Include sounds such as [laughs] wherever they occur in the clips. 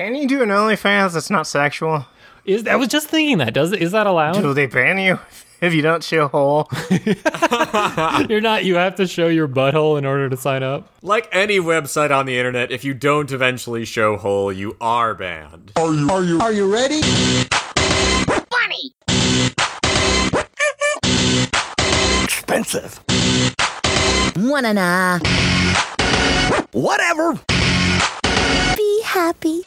Can you do an OnlyFans that's not sexual? Is I was just thinking that. Does is that allowed? Do they ban you if you don't show hole? [laughs] [laughs] You're not. You have to show your butthole in order to sign up. Like any website on the internet, if you don't eventually show hole, you are banned. Are you are you are you ready? Funny. Expensive. Wanna nah. Whatever. Be happy.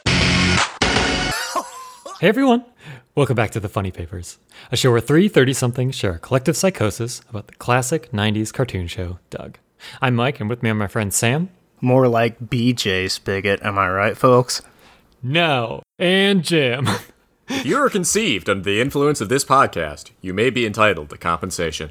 Hey everyone, welcome back to the Funnie Papers, a show where three 30 somethings share a collective psychosis about the classic 90s cartoon show, Doug. I'm Mike, and with me are my friend Sam. More like BJ Spigot, am I right, folks? No, and Jim. [laughs] If you are conceived under the influence of this podcast, you may be entitled to compensation.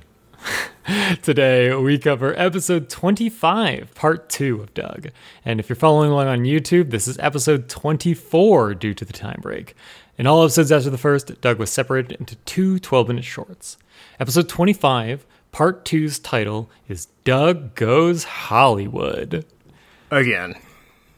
Today, we cover episode 25, part 2 of Doug. And if you're following along on YouTube, this is episode 24 due to the time break. In all episodes after the first, Doug was separated into two 12 minute shorts. Episode 25, part 2's title is Doug Goes Hollywood. Again.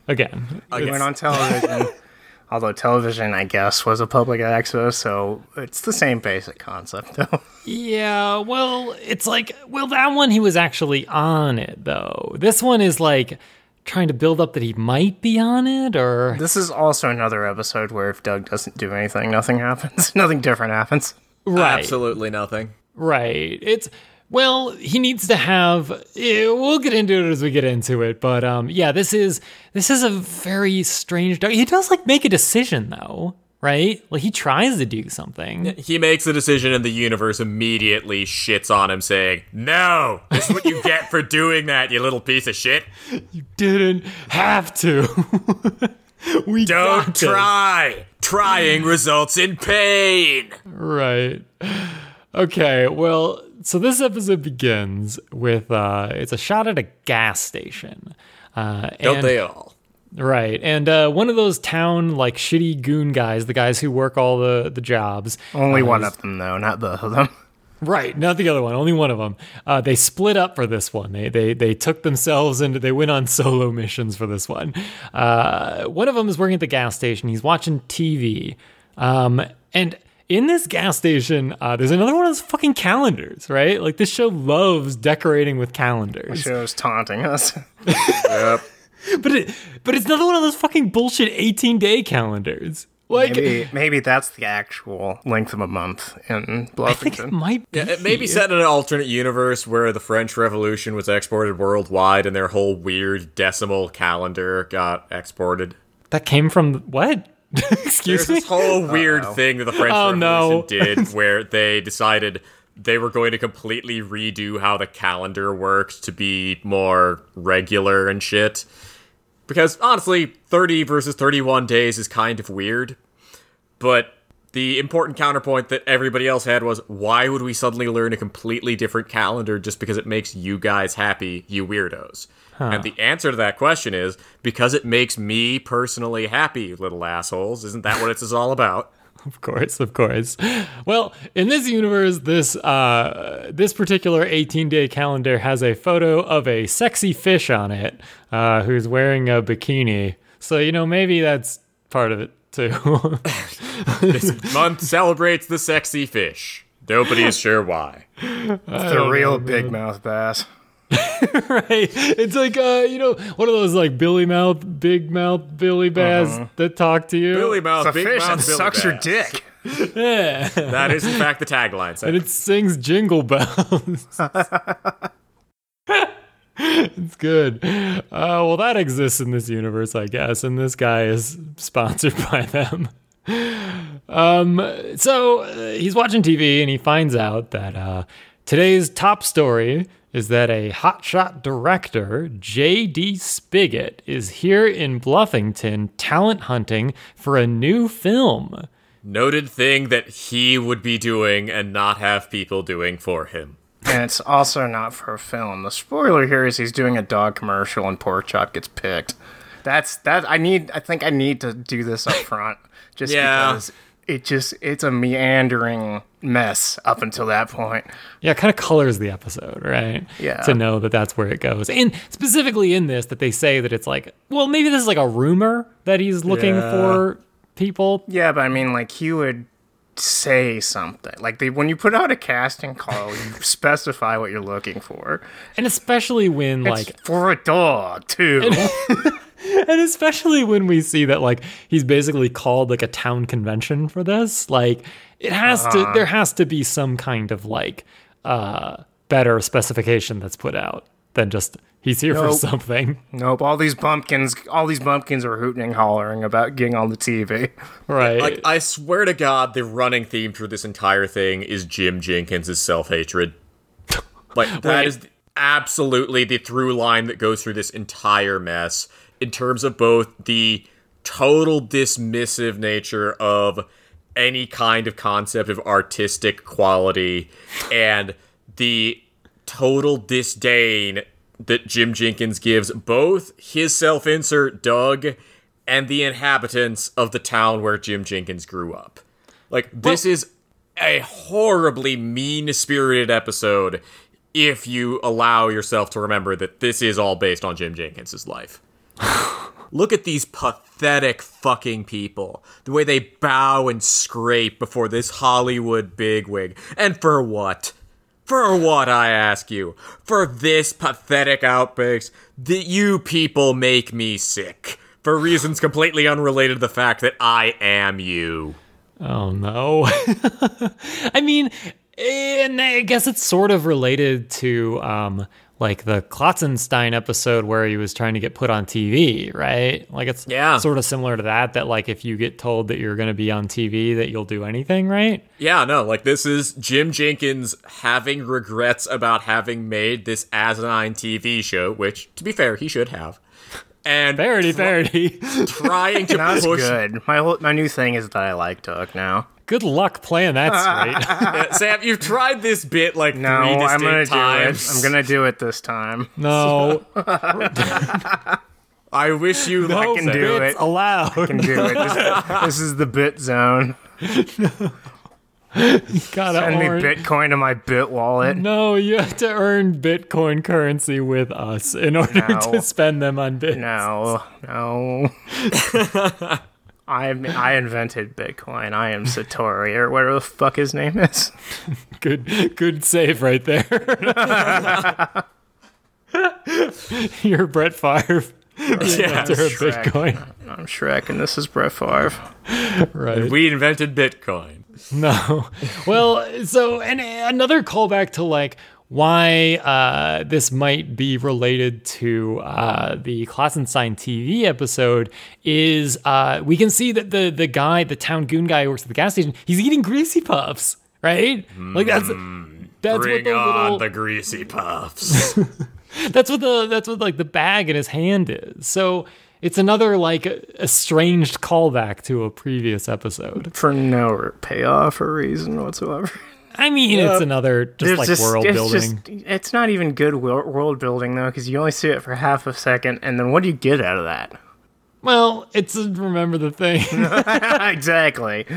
Again. We went on television. [laughs] Although television, I guess, was a public access, so it's the same basic concept, though. Yeah, well, it's like, well, that one he was actually on it, though. This one is like trying to build up that he might be on it, or. This is also another episode where if Doug doesn't do anything, nothing happens. [laughs] nothing different happens. Right. Absolutely nothing. Right. It's well, he needs to have eh, we'll get into it as we get into it, but um yeah, this is this is a very strange dog. He does like make a decision though, right? Like he tries to do something. He makes a decision and the universe immediately shits on him, saying, No, this is what you get for doing that, you little piece of shit. You didn't have to. [laughs] we Don't this. try. Trying results in pain. Right. Okay, well, so this episode begins with uh it's a shot at a gas station. Uh Don't and- they all? Right. And uh, one of those town like shitty goon guys, the guys who work all the the jobs. Only uh, one of them, though, not both of them. [laughs] Right, not the other one, only one of them. Uh, they split up for this one. They they they took themselves into they went on [laughs] solo missions for this one. Uh, one of them is working at the gas station. He's watching TV, um, and in this gas station, uh, there's another one of those fucking calendars. Right, like this show loves decorating with calendars. The show's taunting us. [laughs] Yep. But it but it's another one of those fucking bullshit 18 day calendars. Like Maybe, maybe that's the actual length of a month in I think it might be. Yeah, it may be set in an alternate universe where the French Revolution was exported worldwide and their whole weird decimal calendar got exported. That came from what? [laughs] Excuse There's me. this whole weird thing that the French Oh, no. Revolution did [laughs] where they decided they were going to completely redo how the calendar worked to be more regular and shit. Because honestly, 30 versus 31 days is kind of weird. But the important counterpoint that everybody else had was why would we suddenly learn a completely different calendar just because it makes you guys happy, you weirdos? And the answer to that question is because it makes me personally happy, little assholes. Isn't that what it's all about? [laughs] Of course, of course. Well, in this universe, this uh, this particular 18 day calendar has a photo of a sexy fish on it, uh, who's wearing a bikini. So you know maybe that's part of it too. [laughs] This month celebrates the sexy fish. Nobody is sure why. It's the real big mouth bass. [laughs] right? It's like uh, you know, one of those like Billy Mouth, Big Mouth Billy Bass that talk to you. Billy Mouth, It's a Big fish Mouth, that Billy sucks your dick. Yeah. That is, in fact, the [laughs] tagline. and it sings jingle bells. [laughs] it's good. Uh, well, that exists in this universe, I guess, and this guy is sponsored by them. Um, so uh, he's watching TV and he finds out that uh, today's top story is that a hotshot director, J.D. Spigot, is here in Bluffington talent hunting for a new film. Noted thing that he would be doing and not have people doing for him. And it's also not for a film. The spoiler here is he's doing a dog commercial and Porkchop gets picked. That's that I need I think I need to do this up front. Just Yeah. because it just it's a meandering mess up until that point. Yeah, it kind of colors the episode, right? Yeah. To know that that's where it goes. And specifically in this, that they say that it's like, well, maybe this is like a rumor that he's looking Yeah. for people. Yeah, but I mean, like he would say something. Like they, when you put out a casting call, you [laughs] specify what you're looking for. And especially when, It's like, for a dog too. [laughs] [laughs] and especially when we see that, like, he's basically called like a town convention for this. Like, it has Uh-huh. to, there has to be some kind of like, uh, better specification that's put out than just he's here for something. nope, all these bumpkins, all these bumpkins are hooting and hollering about getting on the TV. [laughs] Right. Like, I swear to God, the running theme through this entire thing is Jim Jinkins' self hatred. Like, that Wait. is absolutely the through line that goes through this entire mess in terms of both the total dismissive nature of any kind of concept of artistic quality and the total disdain that Jim Jinkins gives both his self insert, Doug, and the inhabitants of the town where Jim Jinkins grew up. Like, this is a horribly mean spirited episode if you allow yourself to remember that this is all based on Jim Jinkins' life. [laughs] Look at these pathetic fucking people. The way they bow and scrape before this Hollywood bigwig. And for what? For what, I ask you? For this pathetic outburst that you people make me sick. For reasons completely unrelated to the fact that I am you. Oh no. [laughs] I mean, and I guess it's sort of related to um like the Klotzenstein episode where he was trying to get put on TV, right? Like it's Yeah. sort of similar to that that like if you get told that you're going to be on TV that you'll do anything, right? Yeah, no, like this is Jim Jinkins having regrets about having made this asinine TV show, which, to be fair, he should have. And Parody, parody. [laughs] trying to That's push good. My whole, my new thing is that I like Doug now. Good luck playing that straight. [laughs] Uh, Sam, you've tried this bit like No, three distinct I'm gonna times. do it. I'm gonna do it this time. no, [laughs] I wish you no like can do bits it. allowed. Can do it. This, this is the bit zone. you Gotta Send me earn- Bitcoin to my Bit wallet. No, you have to earn Bitcoin currency with us in order No. to spend them on bits. No, no. [laughs] I I invented Bitcoin. I am Satori or whatever the fuck his name is. [laughs] Good, good save right there. [laughs] You're Brett Favre. Yeah, After a Shrek. Bitcoin, I'm Shrek, and this is Brett Favre. right? we invented Bitcoin. No. Well, so and another callback to like why uh, this might be related to uh, the Klassenstein TV episode is uh, we can see that the the guy, the town goon guy who works at the gas station, he's eating greasy puffs, right? Like that's that's what Bring the on little the greasy puffs. [laughs] that's what the that's what like the bag in his hand is. So it's another like estranged callback to a previous episode. For no payoff or reason whatsoever. I mean, it's another just like just- world it's building. just- it's not even good world building though, because you only see it for half a second, and then what do you get out of that? Well, it's a remember the thing. [laughs] exactly. [laughs]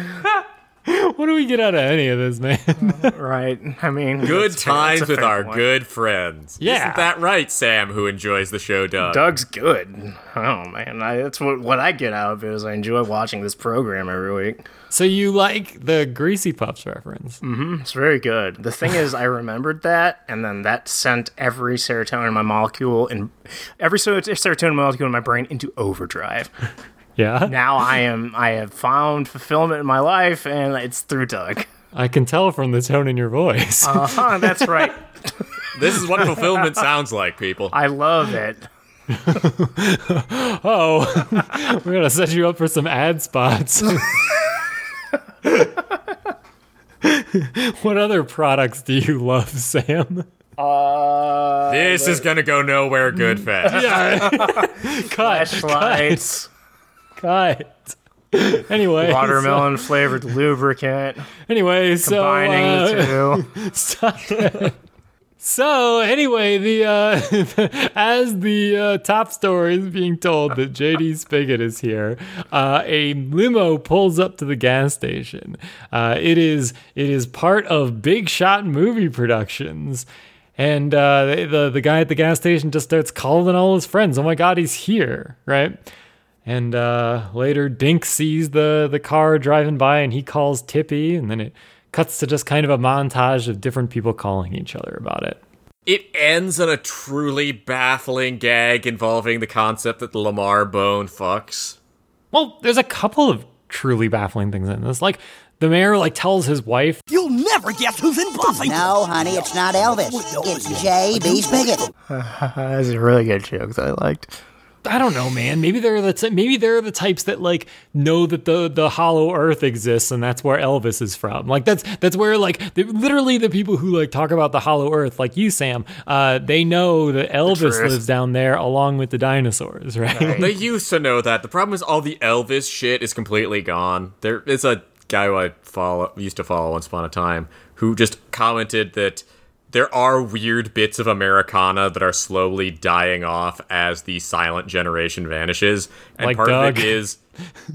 [laughs] what do we get out of any of this, man? Right. I mean, good that's fair- times that's with our point. good friends. Yeah. Isn't that right, Sam, who enjoys the show, Doug? Doug's good. Oh man, I, that's what what I get out of it is I enjoy watching this program every week. so you like the Greasy Puffs reference? Mm-hmm. It's very good. The thing is, I remembered that, and then that sent every serotonin in my molecule and every serotonin molecule in my brain into overdrive. Yeah, [laughs] Now I am I have found fulfillment in my life, and it's through Doug. I can tell from the tone in your voice. Uh-huh, that's [laughs] right. This is what fulfillment sounds like, people. I love it. [laughs] oh, we're gonna set you up for some ad spots. what other products do you love, Sam? Uh, This is gonna go nowhere good fast. Yeah, cut, flashlights, cut. [laughs] Anyway, watermelon flavored lubricant, anyway, so combining uh, the two. [laughs] So anyway, the uh, [laughs] as the uh, top story is being told that JD Spigot is here, uh, a limo pulls up to the gas station. Uh, it is it is part of Big Shot Movie Productions. And uh, the the guy at the gas station just starts calling all his friends. Oh my God, he's here, right? And uh, later, Dink sees the the car driving by, and he calls Tippi, and then it cuts to just kind of a montage of different people calling each other about it. It ends on a truly baffling gag involving the concept that Lamar Bone fucks. Well, there's a couple of truly baffling things in this. Like the mayor like tells his wife, You'll never guess who's in Buffy. No, honey, it's not Elvis. It's J.B. Spigot. [laughs] That's a really good joke that I liked. I don't know, man. Maybe they're the t- maybe they're the types that like know that the the Hollow Earth exists and that's where Elvis is from. Like that's that's where like the, literally the people who like talk about the Hollow Earth, like you, Sam, uh, they know that Elvis lives down there along with the dinosaurs, right? They used to know that. The problem is all the Elvis shit is completely gone. There is a guy who I follow used to follow once upon a time who just commented that there are weird bits of Americana that are slowly dying off as the silent generation vanishes. And Like part Doug. of it [laughs] is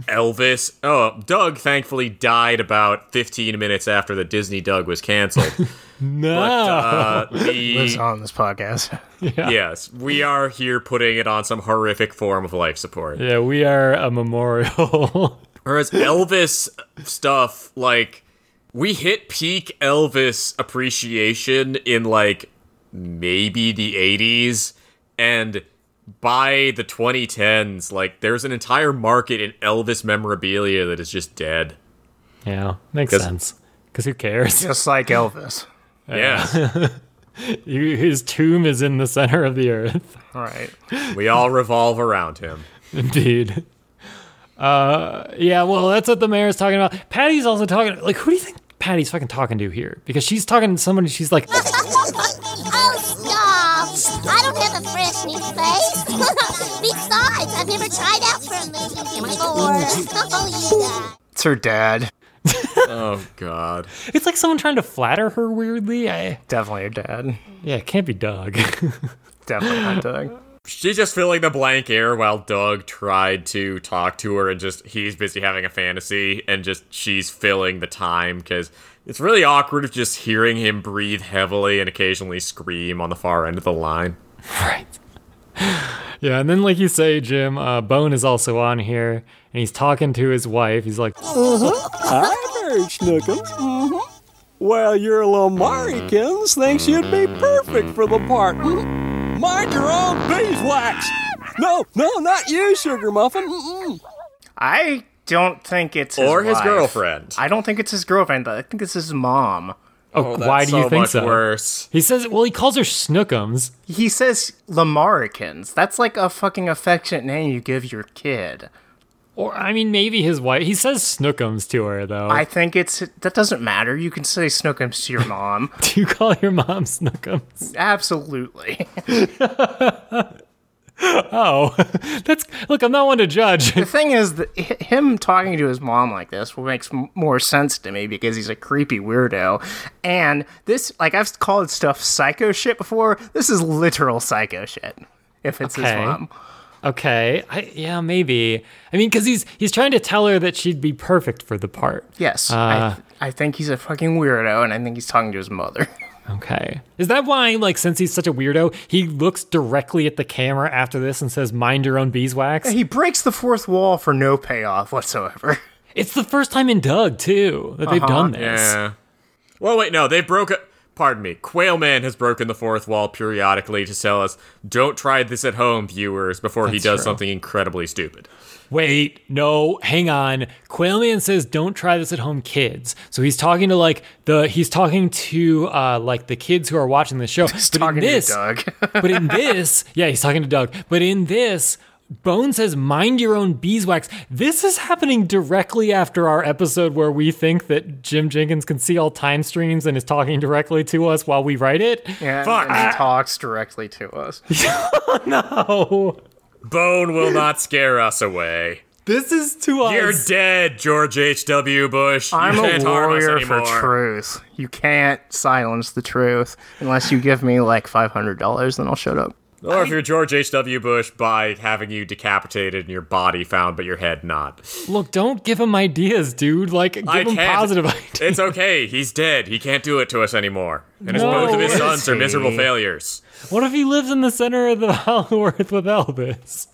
Elvis. Oh, Doug thankfully died about 15 minutes after the Disney Doug was canceled. [laughs] no. uh, [laughs] Lives the, on this podcast. yes, we are here putting it on some horrific form of life support. yeah, we are a memorial. Whereas Elvis stuff, like, we hit peak Elvis appreciation in, like, maybe the 80s. And by the 2010s, like, there's an entire market in Elvis memorabilia that is just dead. yeah, makes 'Cause- sense. Because who cares? Just like Elvis. [laughs] Yeah. [laughs] You- His tomb is in the center of the earth. All right. we all revolve around him. Indeed. Uh, yeah, well, that's what the mayor's talking about. Patti's also talking. Like, who do you think Patti's fucking talking to here? Because she's talking to somebody. She's like, [laughs] Oh, stop! I don't have a fresh new face. [laughs] Besides, I've never tried out for a movie before. [laughs] Oh, yeah. It's her dad. Oh, God. it's like someone trying to flatter her weirdly. I, Definitely her dad. yeah, it can't be Doug. Definitely not Doug. She's just filling the blank air while Doug tried to talk to her and just he's busy having a fantasy and just she's filling the time because it's really awkward of just hearing him breathe heavily and occasionally scream on the far end of the line. right. Yeah, and then like you say, Jim, uh, Bone is also on here, and he's talking to his wife. He's like, I've heard Snookums. Mm-hmm. Well, your Lamarikins thinks you'd be perfect for the part. Mhm. Mind your own beeswax. No, no, not you, Sugar Muffin. Mm-mm. I don't think it's his or his wife. girlfriend. I don't think it's his girlfriend. I think it's his mom. "Oh, oh that's why do you so think much so?" worse. He says, "Well, he calls her Snookums." He says Lamarikins. That's like a fucking affectionate name you give your kid. Or I mean, maybe his wife. He says Snookums to her though. I think it's that doesn't matter. You can say Snookums to your mom. [laughs] do you call your mom Snookums? Absolutely. [laughs] Oh, [laughs] that's look. I'm not one to judge. The thing is, that him talking to his mom like this makes more sense to me because he's a creepy weirdo. And this, like I've called stuff psycho shit before. This is literal psycho shit. If it's his mom. Okay, I, yeah, maybe. I mean, because he's he's trying to tell her that she'd be perfect for the part. Yes. Uh, I, I think he's a fucking weirdo, and I think he's talking to his mother. [laughs] Okay, is that why? Like, since he's such a weirdo, he looks directly at the camera after this and says, "Mind your own beeswax." he breaks the fourth wall for no payoff whatsoever. [laughs] It's the first time in Doug too that they've done this. Yeah. Well, wait, no, they broke it. Pardon me. Quailman has broken the fourth wall periodically to tell us, don't try this at home, viewers, before he does true. something incredibly stupid. Wait, no, hang on. Quailman says, "Don't try this at home, kids." So he's talking to like the he's talking to uh like the kids who are watching the show. He's but talking in this, to Doug. but in [laughs] this, yeah, he's talking to Doug. But in this, Bone says, "Mind your own beeswax." This is happening directly after our episode where we think that Jim Jinkins can see all time streams and is talking directly to us while we write it. yeah, Fuck. and he talks directly to us. [laughs] No. Bone will not scare us away. This is to us. You're dead, George H.W. Bush. I'm can't a harm us warrior for truth. You can't silence the truth unless you give me like five hundred dollars. Then I'll shut up. Or if you're George H.W. Bush, by having you decapitated and your body found, but your head not. Look, don't give him ideas, dude. Like, give I him can't. positive [laughs] ideas. It's okay. He's dead. He can't do it to us anymore. And his, No, both of his is sons are miserable failures. What if he lives in the center of the [laughs] Hollow Earth with Elvis?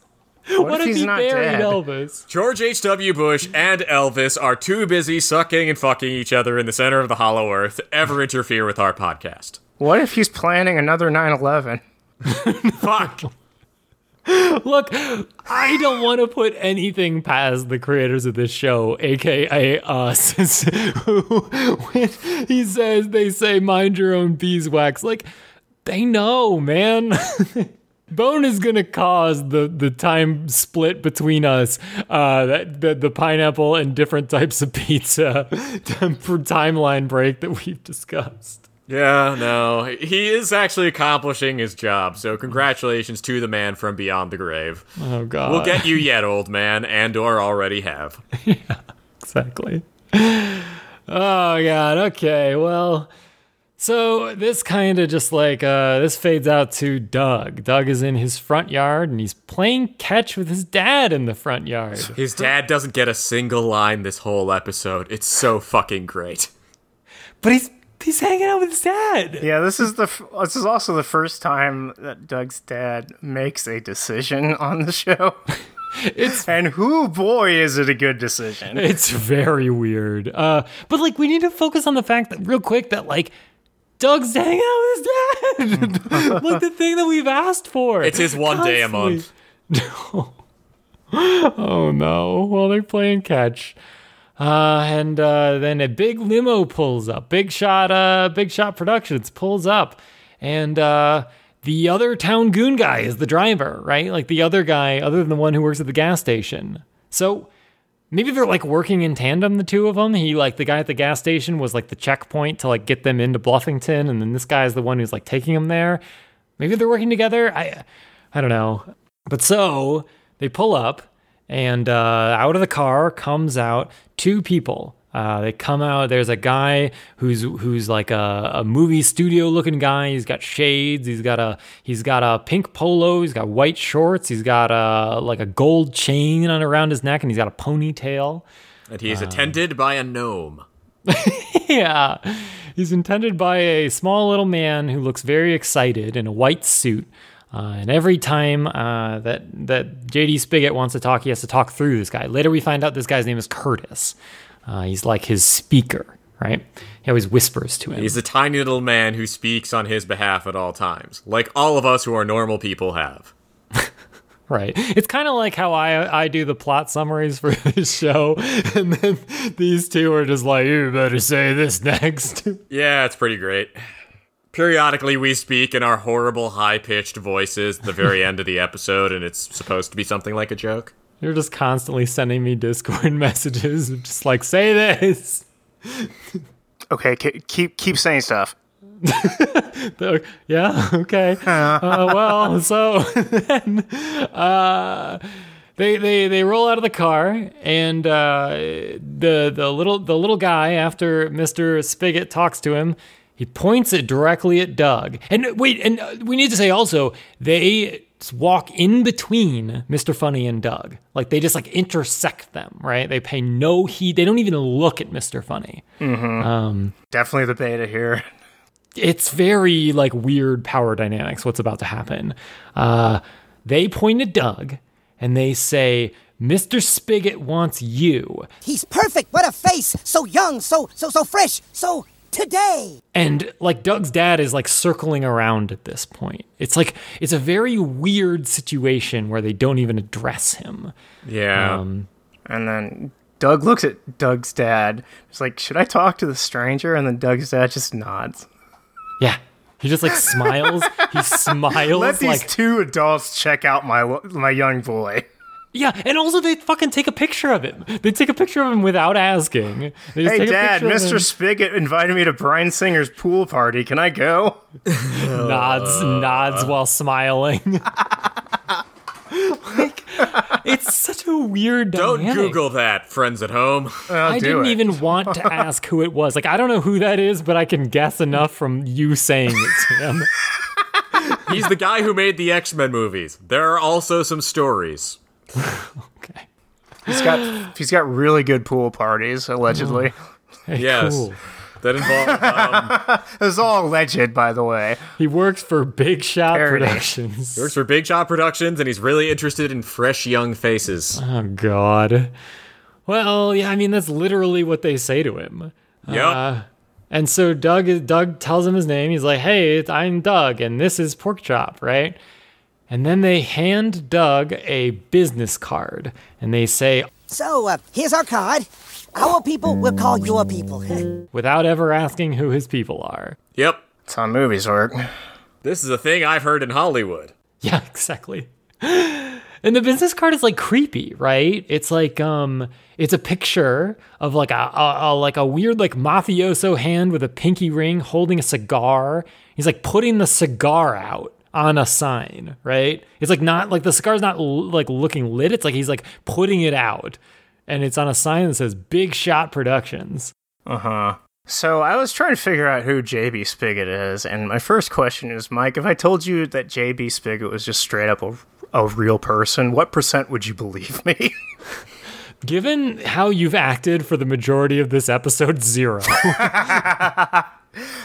What, if if, he's he not buried dead? Elvis? George H.W. Bush and Elvis are too busy sucking and fucking each other in the center of the hollow earth to ever interfere with our podcast. What if he's planning another 9/11? [laughs] Fuck. Look, I don't want to put anything past the creators of this show, aka us. [laughs] when he says they say mind your own beeswax, like they know, man. [laughs] Bone is gonna cause the the time split between us, uh, that the, the pineapple and different types of pizza timeline break that we've discussed. Yeah, no. He is actually accomplishing his job, so congratulations to the man from beyond the grave. Oh god, We'll get you yet, old man, and or already have. [laughs] yeah, exactly. Oh god. Okay. Well, so this kind of just like uh, this fades out to Doug. Doug is in his front yard and he's playing catch with his dad in the front yard. [laughs] His dad doesn't get a single line this whole episode. It's so fucking great. But he's he's hanging out with his dad. Yeah, this is the f- this is also the first time that Doug's dad makes a decision on the show. [laughs] It's and who boy is it a good decision. it's very weird. Uh, but like we need to focus on the fact that real quick that like Doug's hanging out with his dad. [laughs] like the thing that we've asked for. It's his one day a Constantly. month. [laughs] Oh no! Well, they're playing catch, uh, and uh, then a big limo pulls up. Big shot, uh, big shot productions pulls up, and uh, the other town goon guy is the driver, right? Like the other guy, other than the one who works at the gas station. So maybe they're like working in tandem, the two of them. He like the guy at the gas station was like the checkpoint to like get them into Bluffington, and then this guy is the one who's like taking them there. Maybe they're working together. I, I don't know. But so they pull up, and uh, out of the car comes out two people. Uh, they come out. There's a guy who's who's like a, a movie studio looking guy. He's got shades. He's got a he's got a pink polo. He's got white shorts. He's got a like a gold chain on around his neck, and he's got a ponytail. And he is attended by a gnome. [laughs] yeah. He's attended by a small little man who looks very excited in a white suit. Uh, and every time uh, that that JD Spigot wants to talk, he has to talk through this guy. Later, we find out this guy's name is Curtis. Uh, he's like his speaker, right? He always whispers to him. He's a tiny little man who speaks on his behalf at all times, like all of us who are normal people have. [laughs] Right. It's kind of like how I I do the plot summaries for [laughs] this show, and then these two are just like, "You better say this next." [laughs] Yeah, it's pretty great. Periodically, we speak in our horrible, high pitched voices at the very end of the episode, and it's supposed to be something like a joke. You're just constantly sending me Discord [laughs] messages, just like, "Say this." Okay, ke- keep keep saying stuff. [laughs] Yeah. Okay. [laughs] Uh, well, so then, uh, they they they roll out of the car, and uh, the the little the little guy after Mister Spigot talks to him, he points it directly at Doug. And wait, and uh, we need to say also they walk in between Mr. Funnie and Doug. Like they just like intersect them, right? They pay no heed. They don't even look at Mr. Funnie. Definitely the beta here. [laughs] it's very like weird power dynamics what's about to happen uh they point at doug and they say mr spigot wants you He's perfect. What a face. So young, so so so fresh, so today. and like doug's dad is like circling around at this point it's like it's a very weird situation where they don't even address him Yeah. Um, and then Doug looks at Doug's dad. It's like, should I talk to the stranger? And then Doug's dad just nods. yeah he just like smiles he [laughs] smiles Let these like two adults check out my my young boy. Yeah and also they fucking take a picture of him they take a picture of him without asking they just Hey, take Dad, picture. Mr. Spigot invited me to Bryan Singer's pool party. Can I go? [laughs] nods nods while smiling [laughs] like it's such a weird Don't dynamic. Google that, friends at home. [laughs] I'll I didn't it. even want to ask who it was. Like, I don't know who that is, but I can guess enough from you saying it to him. He's the guy who made the X Men movies. There are also some stories. [laughs] Okay. He's got he's got really good pool parties allegedly. Hey, Yes. cool. That involve um, [laughs] This is all alleged, by the way. He works for Big Shot Parody. Productions. He works for Big Shot Productions, and he's really interested in fresh young faces. Oh God. Well, yeah, I mean that's literally what they say to him. Yeah. Uh, and so Doug is Doug tells him his name. He's like, "Hey, I'm Doug, and this is Pork Chop, right?" And then they hand Doug a business card, and they say, So, uh, here's our card. Our people will call your people. [laughs] without ever asking who his people are. yep. It's how movies work. This is a thing I've heard in Hollywood. [laughs] Yeah, exactly. And the business card is like creepy, right? It's like um it's a picture of like a, a, a like a weird like mafioso hand with a pinky ring holding a cigar. He's like putting the cigar out on a sign, right? It's like not like the cigar's not l- like looking lit. It's like he's like putting it out. And it's on a sign that says Big Shot Productions. Uh huh. So I was trying to figure out who JB Spigot is, and my first question is, Mike, if I told you that JB Spigot was just straight up a, a real person, what percent would you believe me? [laughs] Given how you've acted for the majority of this episode, zero. [laughs]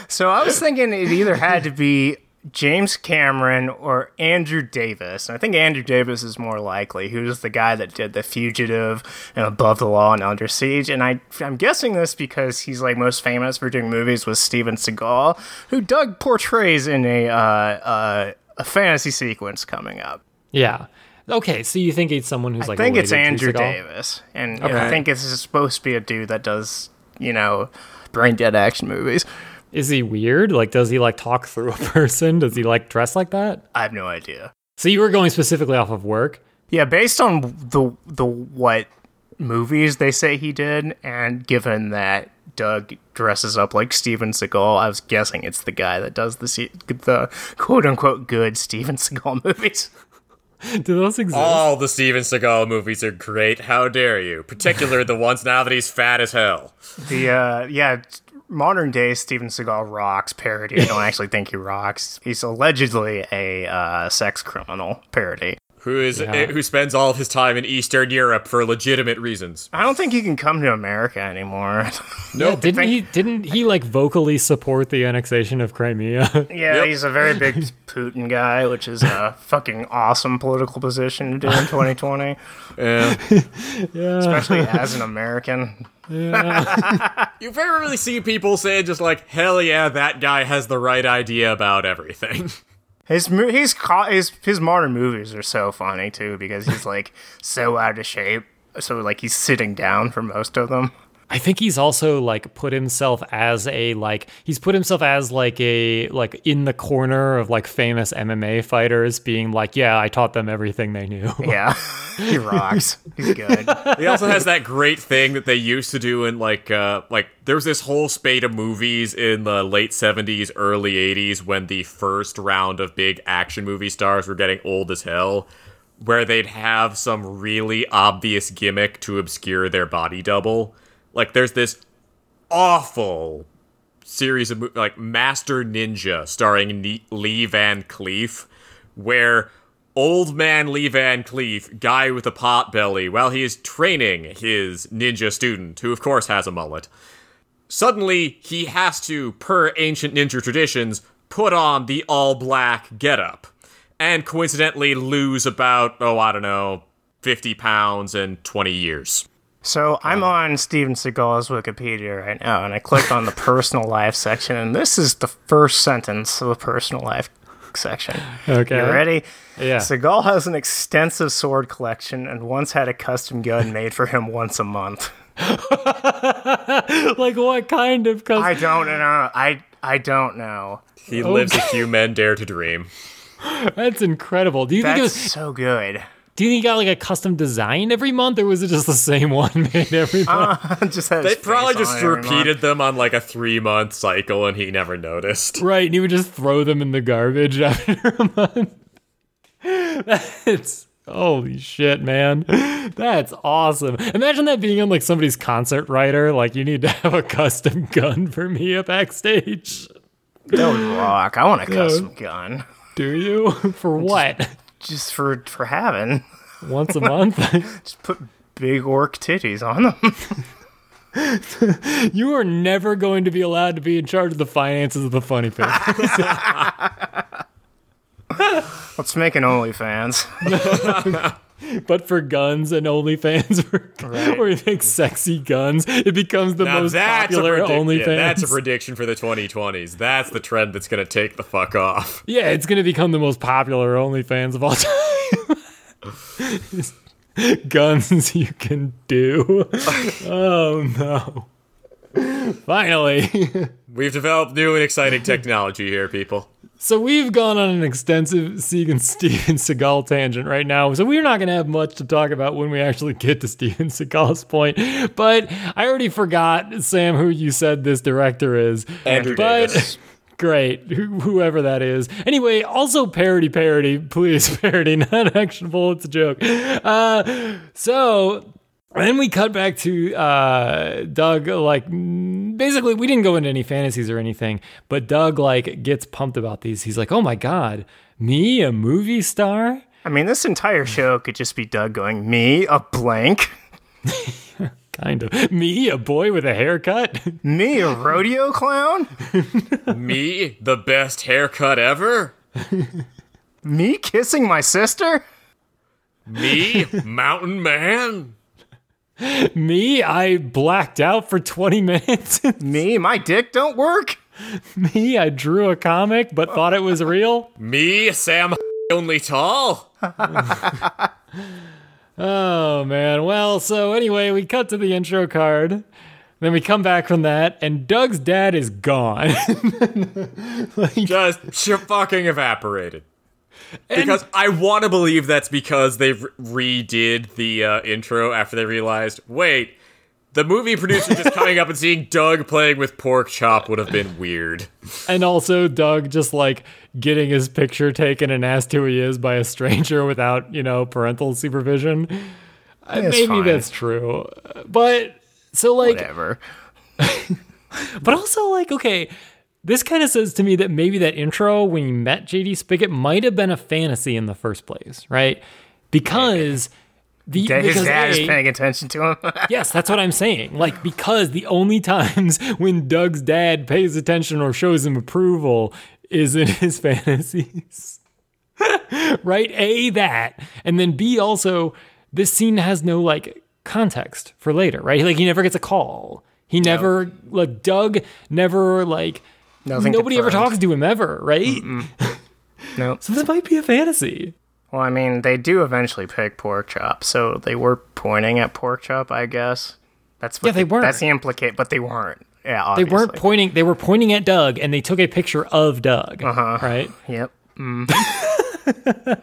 so I was thinking it either had to be James Cameron or Andrew Davis. And I think Andrew Davis is more likely. He was the guy that did The Fugitive and Above the Law and Under Siege. And I, I'm guessing this because he's like most famous for doing movies with Steven Seagal, who Doug portrays in a uh, uh, a fantasy sequence coming up. yeah. Okay, so you think it's someone who's I like I think it's Andrew Davis, and Okay. I think it's supposed to be a dude that does you know brain dead action movies. Is he weird? Like, does he like talk through a [laughs] person? Does he like dress like that? I have no idea. So you were going specifically off of work. Yeah, based on the the what movies they say he did, and given that Doug dresses up like Steven Seagal, I was guessing it's the guy that does the the quote unquote good Steven [laughs] Seagal movies. Do those exist? All the Steven Seagal movies are great. How dare you? Particularly the ones now that he's fat as hell. The uh, yeah, modern day Steven Seagal rocks parody. I don't [laughs] actually think he rocks. He's allegedly a uh, sex criminal parody. Who is Yeah. Eh, who spends all of his time in Eastern Europe for legitimate reasons. I don't think he can come to America anymore. [laughs] yeah, didn't think- he? Didn't he like vocally support the annexation of Crimea? [laughs] Yeah, Yep. he's a very big [laughs] Putin guy, which is a fucking awesome political position to do in 2020, Yeah. yeah. especially as an American. you very rarely see people say just like, hell yeah, that guy has the right idea about everything. His he's his his modern movies are so funny too because he's like so out of shape. So like he's sitting down for most of them. I think he's also like put himself as a like he's put himself as like a like in the corner of like famous MMA fighters being like, yeah, I taught them everything they knew. [laughs] Yeah, he rocks. He's good. [laughs] he also has that great thing that they used to do in like uh like there was this whole spate of movies in the late 70s early 80s when the first round of big action movie stars were getting old as hell where they'd have some really obvious gimmick to obscure their body double like there's this awful series of like Master Ninja starring Lee Van Cleef, where old man Lee Van Cleef, guy with a pot belly, while he is training his ninja student, who of course has a mullet, suddenly he has to, per ancient ninja traditions, put on the all black getup, and coincidentally lose about oh I don't know. 50 pounds in 20 years. So I'm on Steven Seagal's Wikipedia right now, and I clicked on the [laughs] personal life section, and this is the first sentence of the personal life section. Okay. You ready? Yeah. Seagal has an extensive sword collection and once had a custom gun made for him once a month. [laughs] like what kind of cus- I don't know. I I don't know. He lives a few men dare to dream. [laughs] That's incredible. Do you think it That's was so good. Do you think he got like a custom design every month or was it just the same [laughs] one made every uh, month? [laughs] just has They probably just on it every month. repeated them on like a three month cycle and he never noticed. right, and he would just throw them in the garbage [laughs] after a month. That's Holy shit, man. That's awesome. Imagine that being on like somebody's concert writer. Like, you need to have a custom gun for me up backstage. That would rock. I want a custom gun. Do you? For what? Just for for having. Once a [laughs] month? Just put big orc titties on them. [laughs] you are never going to be allowed to be in charge of the finances of the Funny Pig. [laughs] Let's make an OnlyFans. [laughs] but for guns and OnlyFans, [laughs] where, where you make sexy guns, it becomes the Now most popular predic- OnlyFans. yeah, that's a prediction for the 2020s. That's the trend that's going to take the fuck off. [laughs] Yeah, it's gonna become the most popular OnlyFans of all time. Guns you can do. Oh no. Finally. We've developed new and exciting technology here, people. So we've gone on an extensive Segan [laughs] Steven Seagal tangent right now. So we're not going to have much to talk about when we actually get to [laughs] Steven Seagal's point. But I already forgot, Sam, who you said this director is. Andrew but, Davis. [laughs] Great, who- whoever that is. Anyway, also parody, parody, please parody, not actionable. It's a joke. Uh, so then we cut back to uh, Doug. Like, basically, we didn't go into any fantasies or anything, but Doug like gets pumped about these. He's like, "Oh my god, me a movie star." I mean, this entire show could just be Doug going, me, a blank, [laughs] Kind of me, a boy with a haircut. [laughs] me, a rodeo clown, [laughs] Me, the best haircut ever? me kissing my sister. Me, mountain man? [laughs] me, I blacked out for twenty minutes. [laughs] Me, my dick don't work. me, I drew a comic but thought it was real. [laughs] Me, Sam only tall? Oh man. Well, so anyway, we cut to the intro card. Then we come back from that, and Doug's dad is gone. Just sh- fucking evaporated. Because I want to believe that's because they re- redid the uh, intro after they realized, wait, the movie producer just [laughs] coming up and seeing Doug playing with pork chop would have been weird. and also Doug just like getting his picture taken and asked who he is by a stranger without, you know, parental supervision. It's Maybe fine. that's true. But so like Whatever. [laughs] But also, like, okay, this kind of says to me that maybe that intro when you met JD Spigot might have been a fantasy in the first place, right? Because the His because dad is paying attention to him. [laughs] Yes, that's what I'm saying. Like, because the only times [laughs] when Doug's dad pays attention or shows him approval is in [laughs] his fantasies. right? A, that. And then B, also, this scene has no, like, context for later, right? Like, he never gets a call. He never, like, Doug never, like, Nothing nobody ever talks to him ever, right? [laughs] Nope. So this might be a fantasy. Well, I mean, they do eventually pick pork chop, so they were pointing at pork chop, I guess. That's what Yeah, they the- weren't. That's the implicate, but they weren't. Yeah, They weren't pointing, they were pointing at Doug and they took a picture of Doug, Uh-huh. right? [laughs] Yep. [laughs]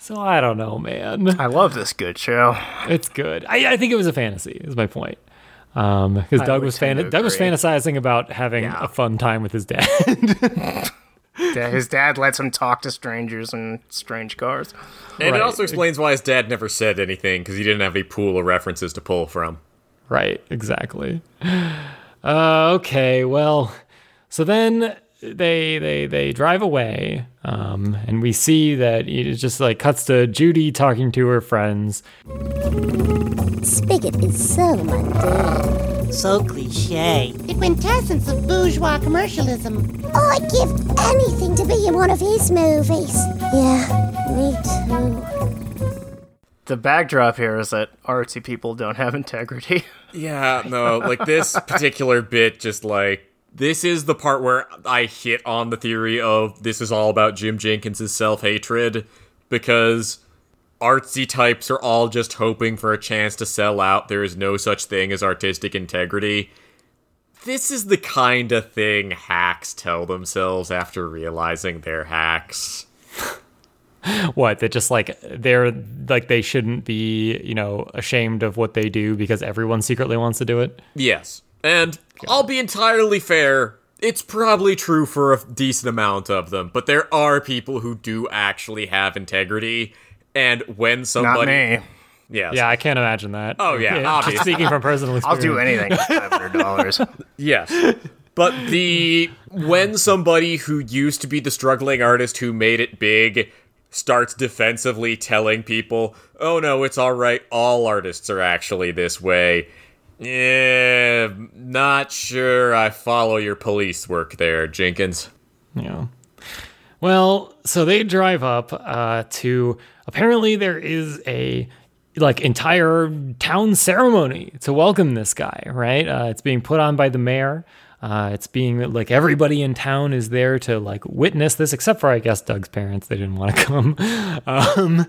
So I don't know, man. I love this good show. It's good. I, I think it was a fantasy. Is my point. Um, because Doug was fan- Doug was fantasizing about having Yeah. a fun time with his dad. [laughs] His dad lets him talk to strangers in strange cars. And Right. it also explains why his dad never said anything, because he didn't have any pool of references to pull from. right. Exactly. Uh, okay. Well, so then they they they drive away, um, and we see that it just like cuts to Judy talking to her friends. Spigot is so mundane. So cliche. The quintessence of bourgeois commercialism. Oh, I'd give anything to be in one of his movies. Yeah, me too. The backdrop here is that artsy people don't have integrity. [laughs] Yeah, no, like this particular bit, just like this is the part where I hit on the theory of this is all about Jim Jinkins' self hatred because artsy types are all just hoping for a chance to sell out. There is no such thing as artistic integrity. This is the kind of thing hacks tell themselves after realizing they're hacks. [laughs] What that just like they're like they shouldn't be you know ashamed of what they do because everyone secretly wants to do it. Yes. And I'll be entirely fair. It's probably true for a decent amount of them, but there are people who do actually have integrity. And when Not somebody, me. yes, Yeah, I can't imagine that. Oh, yeah, just obviously. speaking from personal I'll do anything for five hundred dollars. [laughs] Yes. But the when somebody who used to be the struggling artist who made it big starts defensively telling people, "Oh no, it's all right. All artists are actually this way." Yeah, not sure I follow your police work there, Jinkins. Yeah. Well, so they drive up uh, to apparently there is a like entire town ceremony to welcome this guy, right? Uh, it's being put on by the mayor. Uh, it's being like everybody in town is there to like witness this, except for I guess Doug's parents. They didn't want to [laughs] come, um,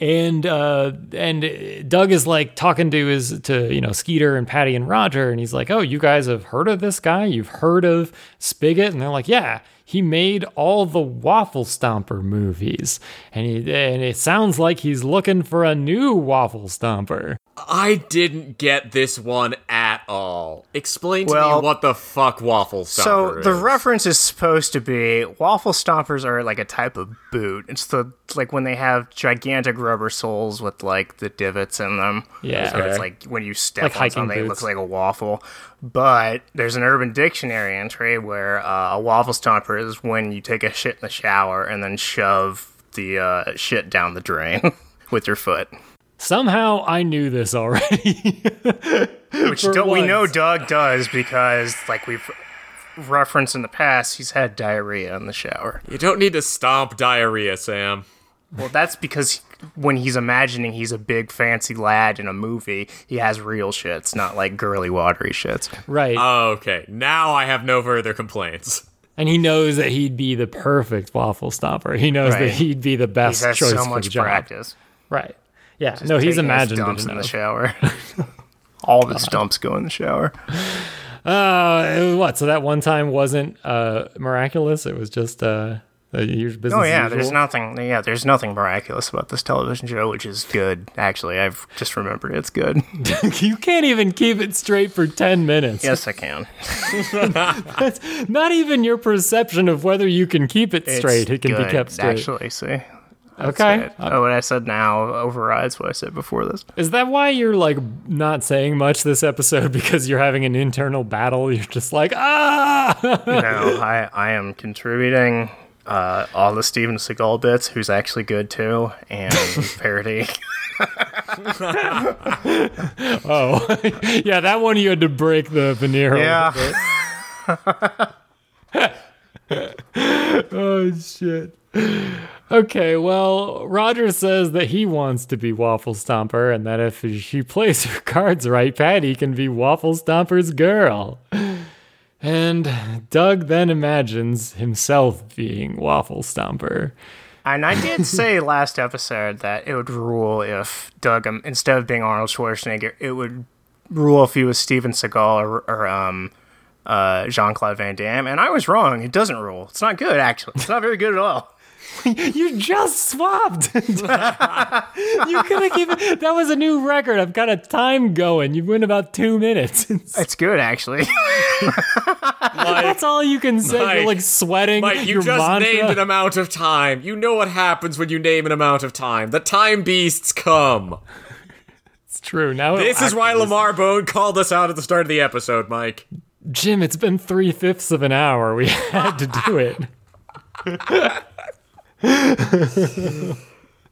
and uh, and Doug is like talking to his to you know Skeeter and Patti and Roger, and he's like, "Oh, you guys have heard of this guy? You've heard of Spigot?" And they're like, "Yeah." He made all the Waffle Stomper movies, and he, and it sounds like he's looking for a new Waffle Stomper. I didn't get this one at all. Explain to Well- me what the fuck waffle So stomper the reference is supposed to be waffle stompers are like a type of boot. It's the like when they have gigantic rubber soles with like the divots in them. Yeah. So it's like when you step Like on hiking something, it looks like a waffle. But there's an Urban Dictionary entry where uh, a waffle stomper is when you take a shit in the shower and then shove the uh, shit down the drain [laughs] with your foot. Somehow I knew this already. [laughs] Which For do- we know. Doug does because, like we've referenced in the past, he's had diarrhea in the shower. you don't need to stomp diarrhea, Sam. Well, that's because when he's imagining he's a big fancy lad in a movie, he has real shits, not like girly watery shits. right. Oh, okay, now I have no further complaints. and he knows that he'd be the perfect waffle stomper. He knows that he'd be the He best has choice so for the much job. practice. Right. Yeah. no, he's imagined dumps in the shower. [laughs] All of his dumps go in the shower. Uh, what? So that one time wasn't uh miraculous. It was just uh, business. Oh yeah, there's nothing. Yeah, there's nothing miraculous about this television show, which is good. Actually, I've just remembered it's good. [laughs] you can't even keep it straight for ten minutes. yes, I can. [laughs] That's not even your perception of whether you can keep it It's straight. It can be kept straight. Actually, see. Okay. It. Oh, what I said now overrides what I said before this. Is that why you're like not saying much this episode [laughs] because you're having an internal battle? You're just like ah. [laughs] no, I, I am contributing uh, all the Steven Seagal bits, who's actually good too, and [laughs] parody. oh, yeah, that one you had to break the veneer. Yeah. oh shit. Okay, well, Roger says that he wants to be Waffle Stomper, and that if she plays [laughs] her cards right, Patti can be Waffle Stomper's girl. And Doug then imagines himself being Waffle Stomper. And I did [laughs] say last episode that it would rule if Doug, um, instead of being Arnold Schwarzenegger, it would rule if he was Steven Seagal or, or um, uh, Jean Claude Van Damme. And I was wrong. It doesn't rule. It's not good, actually. It's not very good at all. [laughs] You just swapped. [laughs] you could have given that was a new record. I've got a time going. You went about two minutes. [laughs] It's good, actually. That's all you can say. Mike, You're like sweating. Mike, you your just mantra. named an amount of time. You know what happens when you name an amount of time. The time beasts come. It's true. Now This is why Lamar Bone called us out at the start of the episode, Mike. Jim, it's been three fifths of an hour. We had to do it.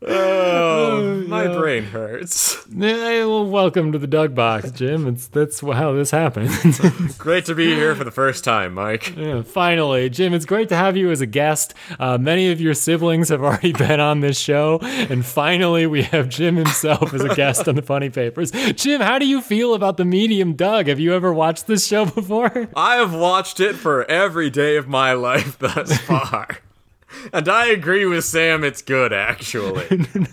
Oh, [laughs] my brain hurts. Eh, well, welcome to the Doug Box, Jim. It's that's how this happened. [laughs] Great to be here for the first time, Mike. Yeah, finally, Jim, it's great to have you as a guest. Uh, many of your siblings have already [laughs] been on this show, and finally, we have Jim himself as a guest on the Funnie Papers. Jim, how do you feel about the medium Doug? Have you ever watched this show before? I have watched it for every day of my life thus far. And I agree with Sam, it's good, actually. [laughs]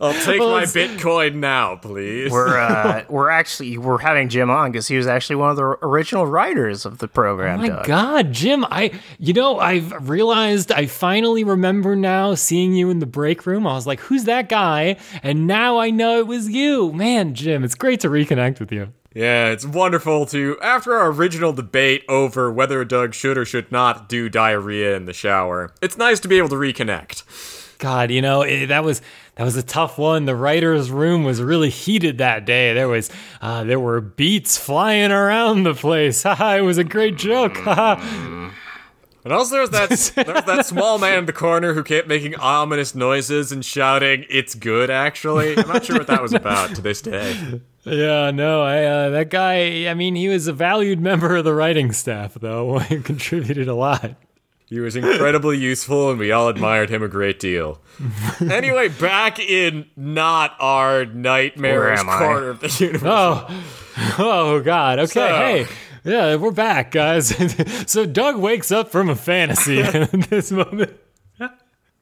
I'll take Well, my Bitcoin now, please. We're uh, [laughs] we're actually we're having Jim on because he was actually one of the original writers of the program. Oh my Doug. God, Jim! I, you know, I've realized I finally remember now seeing you in the break room. I was like, "Who's that guy?" And now I know it was you, man. Jim, it's great to reconnect with you. Yeah, it's wonderful to, after our original debate over whether Doug should or should not do diarrhea in the shower, it's nice to be able to reconnect. God, you know it, that was that was a tough one. The writers' room was really heated that day. There was uh, there were beats flying around the place. [laughs] It was a great joke. Haha. And also there's that [laughs] there's that small man in the corner who kept making ominous noises and shouting, "It's good." Actually, I'm not sure what that was about to this day. Yeah, no, I uh, that guy. I mean, he was a valued member of the writing staff, though. [laughs] He contributed a lot. He was incredibly useful, and we all admired him a great deal. [laughs] anyway, back in not our nightmarish Where corner of the universe. Oh, [laughs] oh God. Okay, So- hey. Yeah, we're back, guys. so Doug wakes up from a fantasy in this moment.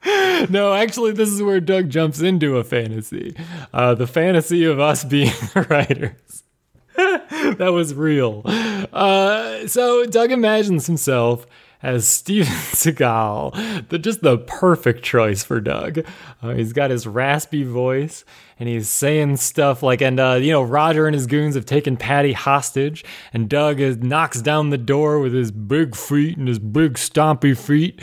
[laughs] no, actually, this is where Doug jumps into a fantasy. Uh, the fantasy of us [laughs] being writers. [laughs] that was real. Uh, so Doug imagines himself as Steven Seagal, the, just the perfect choice for Doug. Uh, he's got his raspy voice, and he's saying stuff like, and uh, you know, Roger and his goons have taken Patti hostage, and Doug is, knocks down the door with his big feet and his big stompy feet,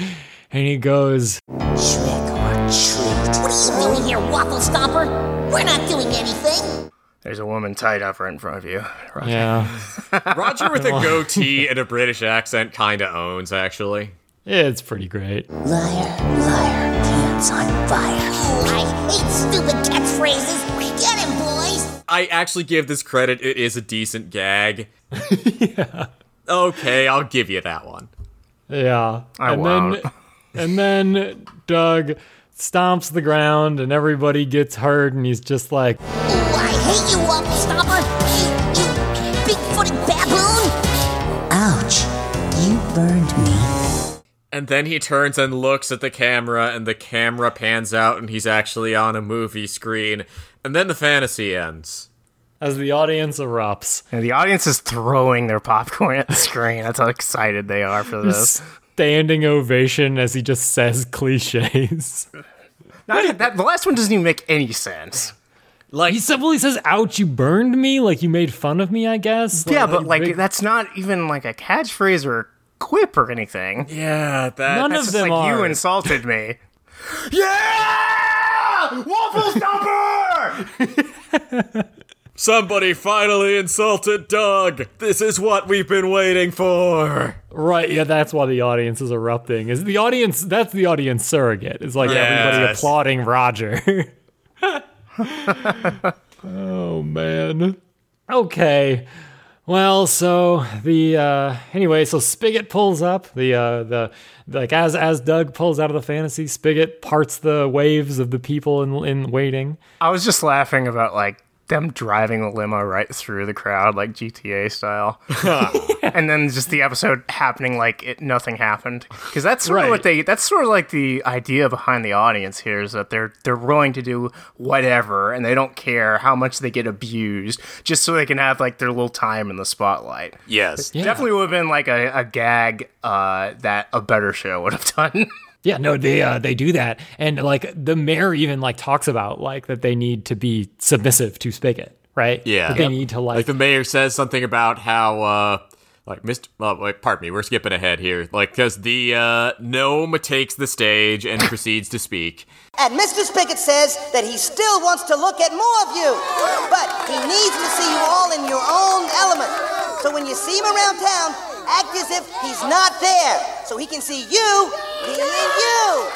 and he goes, Trick or treat. What are you doing here, Waffle Stomper? We're not doing anything. There's a woman tied up right in front of you. Roger. "Yeah, [laughs] Roger with a goatee and a British accent kind of owns, actually. it's pretty great." Liar, liar, pants on fire. Oh, I hate stupid catchphrases. Get him, boys. I actually give this credit. It is a decent gag. [laughs] yeah. Okay, I'll give you that one. Yeah. I and won't. then and then Doug stomps the ground and everybody gets hurt and he's just like, Ooh, I hate you, Waffle Stomper. You, you big-footed baboon. Ouch. You burned me. And then he turns and looks at the camera, and the camera pans out, and he's actually on a movie screen. And then the fantasy ends. as the audience erupts. And the audience is throwing their popcorn at the screen. That's how excited they are for this. Standing ovation as he just says cliches. [laughs] Not, that, the last one doesn't even make any sense. Like, He simply says, Ouch, you burned me? Like you made fun of me, I guess? yeah, but like big- that's not even like a catchphrase or a quip or anything. yeah, that. None That's of just them like you insulted me. [laughs] yeah, waffle stomper. [laughs] Somebody finally insulted Doug! This is what we've been waiting for! Right, yeah, that's why the audience is erupting. Is the audience that's the audience surrogate. It's like everybody applauding Roger. [laughs] oh man. Okay. Well, so the uh anyway, so Spigot pulls up the uh the like as as Doug pulls out of the fantasy, Spigot parts the waves of the people in in waiting. I was just laughing about like them driving the limo right through the crowd, like GTA style, [laughs] and then just the episode happening like it nothing happened. Because that's sort Right. of what they. That's sort of like the idea behind the audience here is that they're they're willing to do whatever, and they don't care how much they get abused, just so they can have like their little time in the spotlight. Yes. Definitely would have been like a, a gag uh, that a better show would have done. [laughs] Yeah, no, they uh, they do that, and like the mayor even like talks about like that they need to be submissive to Spigot, right? Yeah. that they Yep. need to Like like. the mayor says something about how, uh, like, Mr. Oh, wait, pardon me, we're skipping ahead here. Like, because the uh, gnome takes the stage and proceeds to speak. And Mr. Spigot says that he still wants to look at more of you, but he needs to see you all in your own element. So when you see him around town, act as if he's not there, so he can see you being you.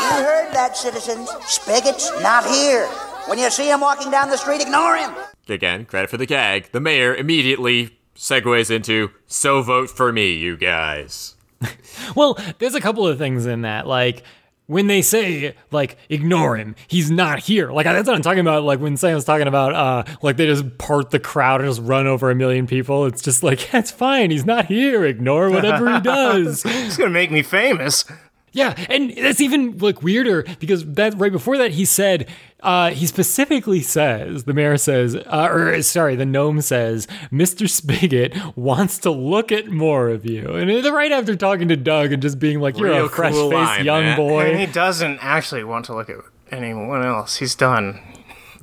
You heard that, citizens. Spigot's not here. When you see him walking down the street, ignore him. Again, credit for the gag. The mayor immediately segues into, so vote for me, you guys. [laughs] Well, there's a couple of things in that, like. When they say like ignore him, he's not here. Like that's what I'm talking about. Like when Sam's talking about uh like they just part the crowd and just run over a million people. It's just like [laughs] that's fine. He's not here. Ignore whatever he [laughs] does. he's gonna make me famous. Yeah, and that's even like weirder because that right before that he said uh, he specifically says the mayor says uh, or sorry the gnome says Mr. Spigot wants to look at more of you and it's right after talking to Doug and just being like you're Real a fresh cool faced line, young man. And he doesn't actually want to look at anyone else. He's done.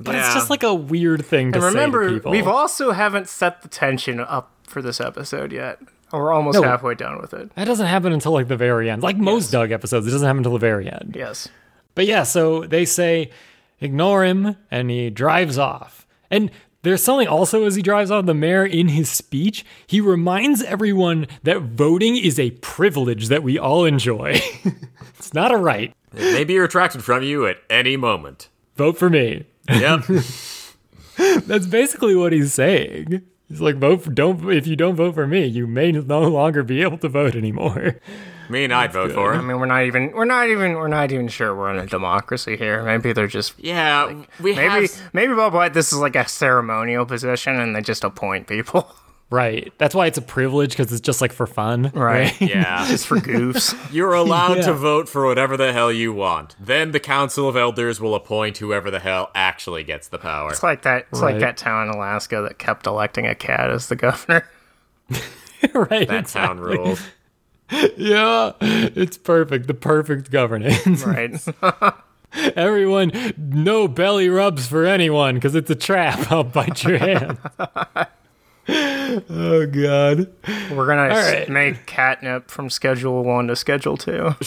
but it's just like a weird thing to And say remember, to people. we've also haven't set the tension up for this episode yet. We're almost No. halfway done with it. That doesn't happen until like the very end. Like most Doug episodes, it doesn't happen until the very end. Yes. But yeah, so they say ignore him and he drives off. And there's something also as he drives off the mayor in his speech, he reminds everyone that voting is a privilege that we all enjoy. [laughs] it's not a right. It may be retracted from you at any moment. Vote for me. Yep. [laughs] That's basically what he's saying. He's like, vote for, don't if you don't vote for me, you may no longer be able to vote anymore. Me and I'd vote for him. I mean, we're not even we're not even we're not even sure we're in a democracy here. Maybe they're just Yeah, we maybe have. maybe Bob White. This is like a ceremonial position, and they just appoint people, [laughs] Right. That's why it's a privilege because it's just like for fun. right? Yeah. [laughs] just for goofs. You're allowed Yeah. to vote for whatever the hell you want. Then the Council of Elders will appoint whoever the hell actually gets the power. It's like that. It's Right. like that town in Alaska that kept electing a cat as the governor. [laughs] [laughs] right. That town rules. Yeah, it's perfect. The perfect governance. Right. Everyone, no belly rubs for anyone because it's a trap. I'll bite your hand. Oh God. We're gonna right. make catnip from Schedule One to Schedule Two. [laughs]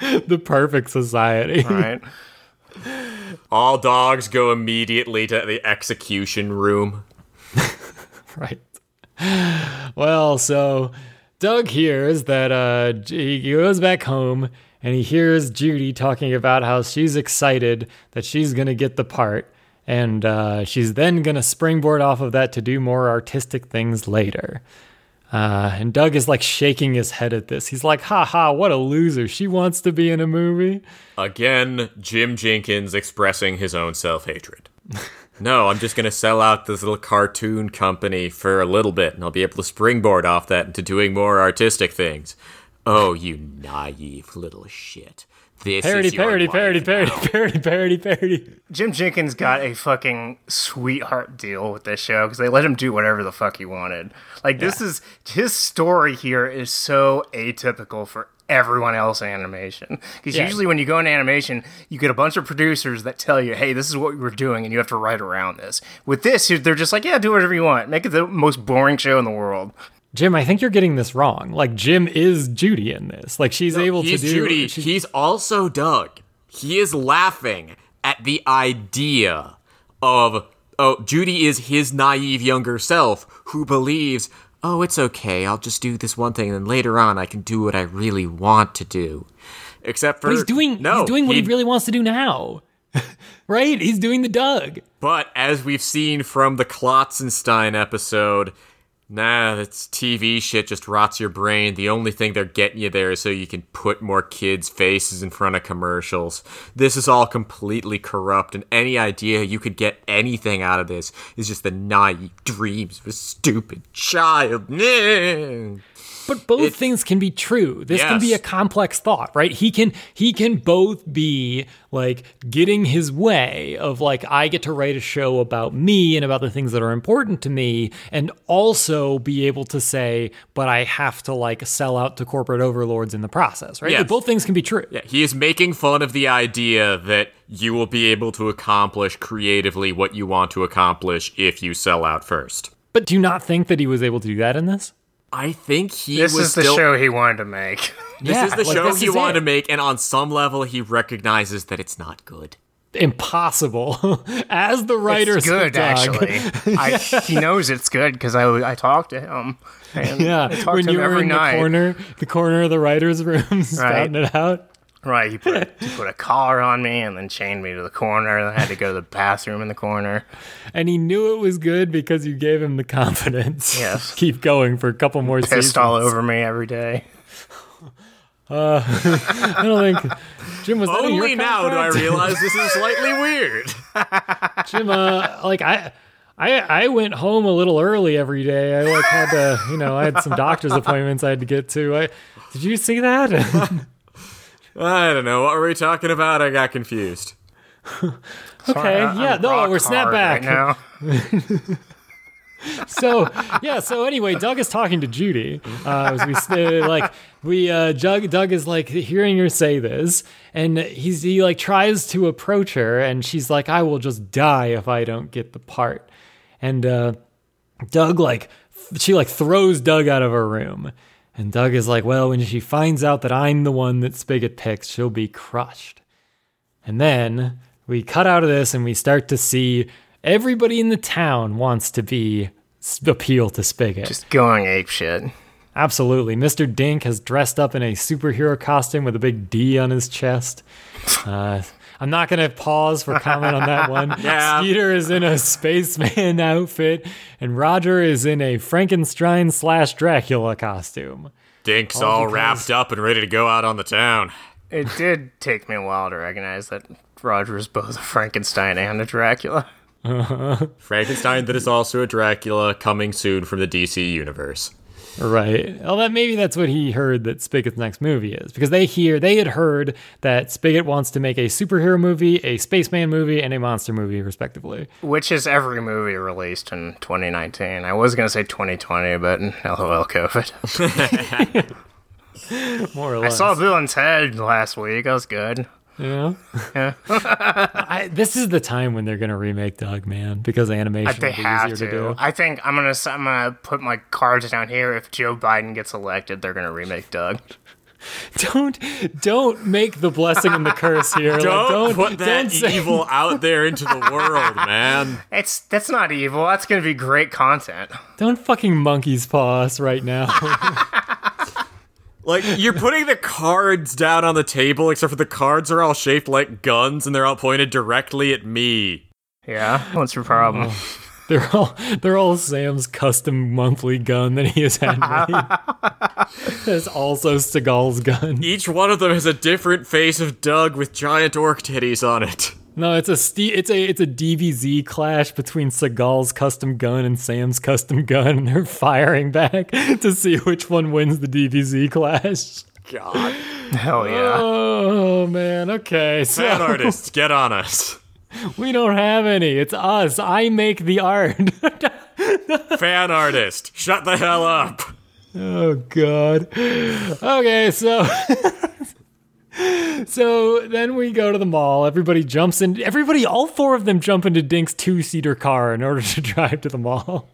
The perfect society. Right. All dogs go immediately to the execution room. [laughs] right. Well, so Doug hears that uh, he goes back home and he hears Judy talking about how she's excited that she's going to get the part. And uh, she's then going to springboard off of that to do more artistic things later. Uh, and Doug is like shaking his head at this. He's like, ha ha, what a loser. She wants to be in a movie. Again, Jim Jinkins expressing his own self hatred. [laughs] no, I'm just to sell out this little cartoon company for a little bit, and I'll be able to springboard off that into doing more artistic things. Oh, you naive little shit. This Parody, is your parody, life parody, parody, oh. parody, parody, parody. Jim Jinkins got a fucking sweetheart deal with this show because they let him do whatever the fuck he wanted. Like this is his story here is so atypical for everyone else in animation. Because Yeah. usually when you go into animation, you get a bunch of producers that tell you, "Hey, this is what we're doing," and you have to write around this. With this, they're just like, "Yeah, do whatever you want. Make it the most boring show in the world." Jim, I think you're getting this wrong. Like Jim is Judy in this. Like she's able He's to do. Judy. she- He's also Doug. He is laughing at the idea of oh, Judy is his naive younger self who believes, oh, it's okay. I'll just do this one thing, and then later on, I can do what I really want to do. Except for but he's doing. no, he's doing what he he- really wants to do now. [laughs] right? He's doing the Doug. But as we've seen from the Klotzenstein episode, nah, that's TV shit just rots your brain. The only thing they're getting you there is so you can put more kids' faces in front of commercials. This is all completely corrupt, and any idea you could get anything out of this is just the naive dreams of a stupid child. But both It- things can be true. This can be a complex thought, right? He can he can both be like getting his way of like I get to write a show about me and about the things that are important to me and also be able to say but I have to like sell out to corporate overlords in the process, right? Yes. Like, both things can be true. Yeah, he is making fun of the idea that you will be able to accomplish creatively what you want to accomplish if you sell out first. But do you not think that he was able to do that in this? I think he This was is the still. show he wanted to make. [laughs] This Yeah, is the like, show he wanted it. to make, and on some level, he recognizes that it's not good. Impossible. [laughs] As the writers it's good, of actually. [laughs] I, he knows it's good because I, I talked to him. And Yeah, I talk when to him you were every in night. the corner, the corner of the writers' room, spouting it out. Right, he put a, he put a collar on me and then chained me to the corner. And I had to go to the bathroom in the corner. And he knew it was good because you gave him the confidence. Yes. to [laughs] Keep going for a couple more seasons. Pissed all over me every day. [laughs] I don't think Jim was that your Only now do I realize this is slightly [laughs] weird. Jim, uh, like I. I, I went home a little early every day. I like had to, you know, I had some doctor's appointments I had to get to. I, did you see that? I don't know. What were we talking about? I got confused. [laughs] okay, I- I'm yeah, no, we're snap hard back. right now. [laughs] so yeah so anyway doug is talking to judy uh as we stay, like we uh doug, doug is like hearing her say this and he's he like tries to approach her and she's like i will just die if i don't get the part and uh doug like she like throws Doug out of her room. And Doug is like, well, when she finds out that I'm the one that Spigot picks, she'll be crushed. And then we cut out of this and we start to see everybody in the town wants to be appeal to Spigot. Just going ape shit. Absolutely. Mr. Dink has dressed up in a superhero costume with a big D on his chest. Uh, I'm not going to pause for comment on that one. [laughs] Yeah. Skeeter is in a spaceman [laughs] outfit, and Roger is in a Frankenstein slash Dracula costume. Dink's all wrapped up and ready to go out on the town. It did take me a while to recognize that Roger is both a Frankenstein and a Dracula. [laughs] Frankenstein that is also a Dracula coming soon from the DC universe. Right. Well, that maybe that's what he heard that Spigot's next movie is because they hear they had heard that Spigot wants to make a superhero movie, a spaceman movie, and a monster movie, respectively. Which is every movie released in 2019. I was going to say 2020, but lol COVID. [laughs] More or less. I saw Bill and Ted last week. That was good. Yeah. Yeah. [laughs] I, this is the time when they're gonna remake Doug, man, because animation They be have easier to. to do. I think I'm gonna I'm gonna put my cards down here. If Joe Biden gets elected, they're gonna remake Doug. [laughs] Don't don't make the blessing and the curse here. Don't, don't put that don't say- evil [laughs] out there into the world, man. It's that's not evil. That's gonna be great content. Don't fucking monkey's paw us right now. Like you're putting the cards down on the table, except for the cards are all shaped like guns and they're all pointed directly at me. Yeah. What's your problem? Oh, they're all they're all Sam's custom monthly gun that he has had made. [laughs] That's also Seagal's gun. Each one of them has a different face of Doug with giant orc titties on it. No, it's a ste- it's a it's a DBZ clash between Seagal's custom gun and Sam's custom gun, and they're firing back [laughs] to see which one wins the DBZ clash. God. Hell yeah. Oh man, okay, so Fan artists, [laughs] get on us. we don't have any. It's us. I make the art. [laughs] Fan artist, shut the hell up. oh god. Okay, so [laughs] so then we go to the mall. Everybody jumps in. Everybody, all four of them jump into Dink's two-seater car in order to [laughs] drive to the mall.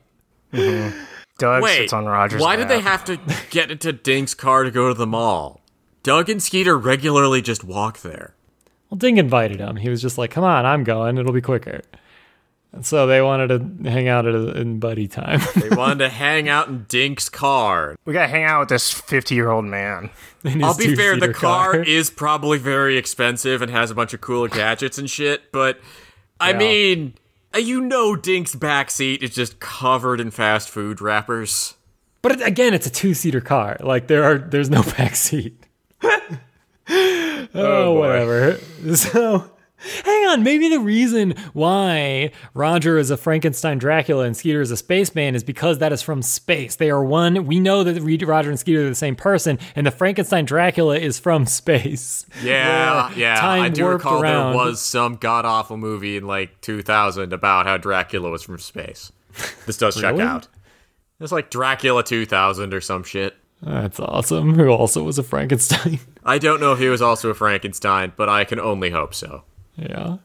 Mm-hmm. Doug Wait, sits on Roger's why did they have to get into Dink's car to go to the mall? Doug and Skeeter regularly just walk there. Well, Dink invited him. He was just like, "Come on, I'm going. It'll be quicker." And so they wanted to hang out at a, in buddy time. [laughs] They wanted to hang out in Dink's car. We gotta hang out with this 50 year old man. [laughs] I'll be fair, the two-seater car is probably very expensive and has a bunch of cool gadgets and shit, but I Yeah. mean, uh, you know Dink's backseat is just covered in fast food wrappers. But it, again, it's a two-seater car. Like there are, there's no [laughs] back seat. oh, whatever. So, hang on. Maybe the reason why Roger is a Frankenstein Dracula and Skeeter is a spaceman is because that is from space. They are one. We know that Roger and Skeeter are the same person, and the Frankenstein Dracula is from [laughs] space. Yeah, yeah. I do recall around. there was some god awful movie in like 2000 about how Dracula was from space. This does check out. It's like Dracula 2000 or some shit. That's awesome. Who also was a Frankenstein. I don't know if he was also a Frankenstein, but I can only hope so. Yeah.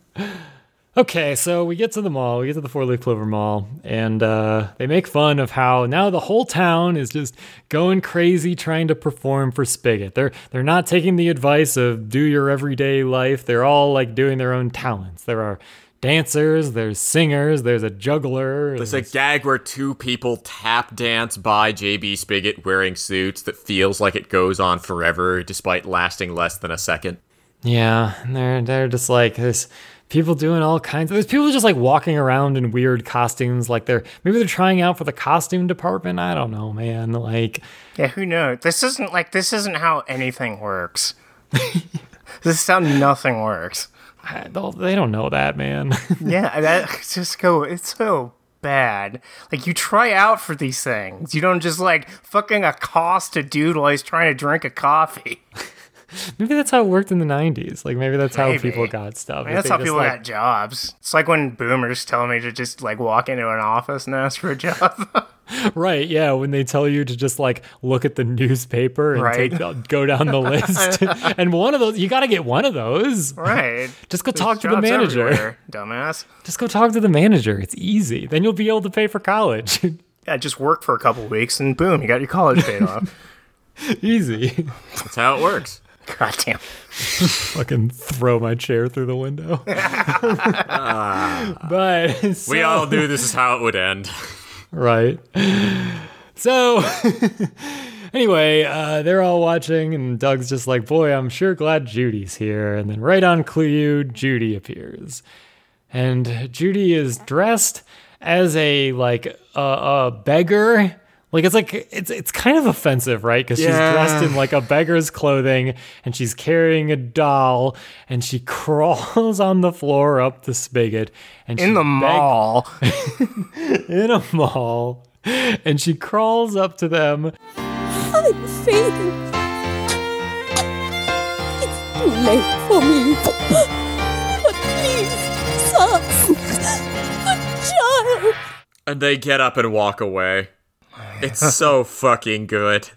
Okay, so we get to the mall, we get to the Four Leaf Clover Mall, and uh, they make fun of how now the whole town is just going crazy trying to perform for Spigot. They're they're not taking the advice of do your everyday life. They're all like doing their own talents. There are dancers, there's singers, there's a juggler. There's a gag where two people tap dance by JB Spigot wearing suits that feels like it goes on forever despite lasting less than a second. Yeah, and they're they're just like there's people doing all kinds of there's people just like walking around in weird costumes like they're maybe they're trying out for the costume department. I don't know, man. Like Yeah, who knows? This isn't like this isn't how anything works. [laughs] this is how nothing works. I they don't know that, man. [laughs] Yeah, that just go. It's so bad. Like you try out for these things. You don't just like fucking accost a dude while he's trying to drink a coffee. [laughs] [laughs] maybe that's how it worked in the 90s. Like maybe that's how Maybe. people got stuff. I mean, that's how people like, got jobs. It's like when boomers tell me to just like walk into an office and ask for a job. [laughs] Right, yeah, when they tell you to just like look at the newspaper and Right. take go down the list. [laughs] and one of those you got to get one of those. right. Just go There's talk to the manager. everywhere, dumbass. Just go talk to the manager. It's easy. Then you'll be able to pay for college. Yeah, just work for a couple weeks and boom, you got your college paid off. Easy. That's how it works. [laughs] God damn. Fucking throw my chair through the window. [laughs] but We all knew this is how it would end. right. So [laughs] anyway, uh, they're all watching, and Doug's just like, "Boy, I'm sure glad Judy's here." And then right on Clue, Judy appears, and Judy is dressed as a like a, a beggar. Like it's like it's it's kind of offensive, right? Because she's dressed in like a beggar's clothing, and she's carrying a doll, and she [laughs] crawls on the floor up the spigot, and In the beg- mall. [laughs] in a mall and she crawls up to them I'm fading. It's too late for me. But please, sir, the child. And they get up and walk away. It's so [laughs] fucking good.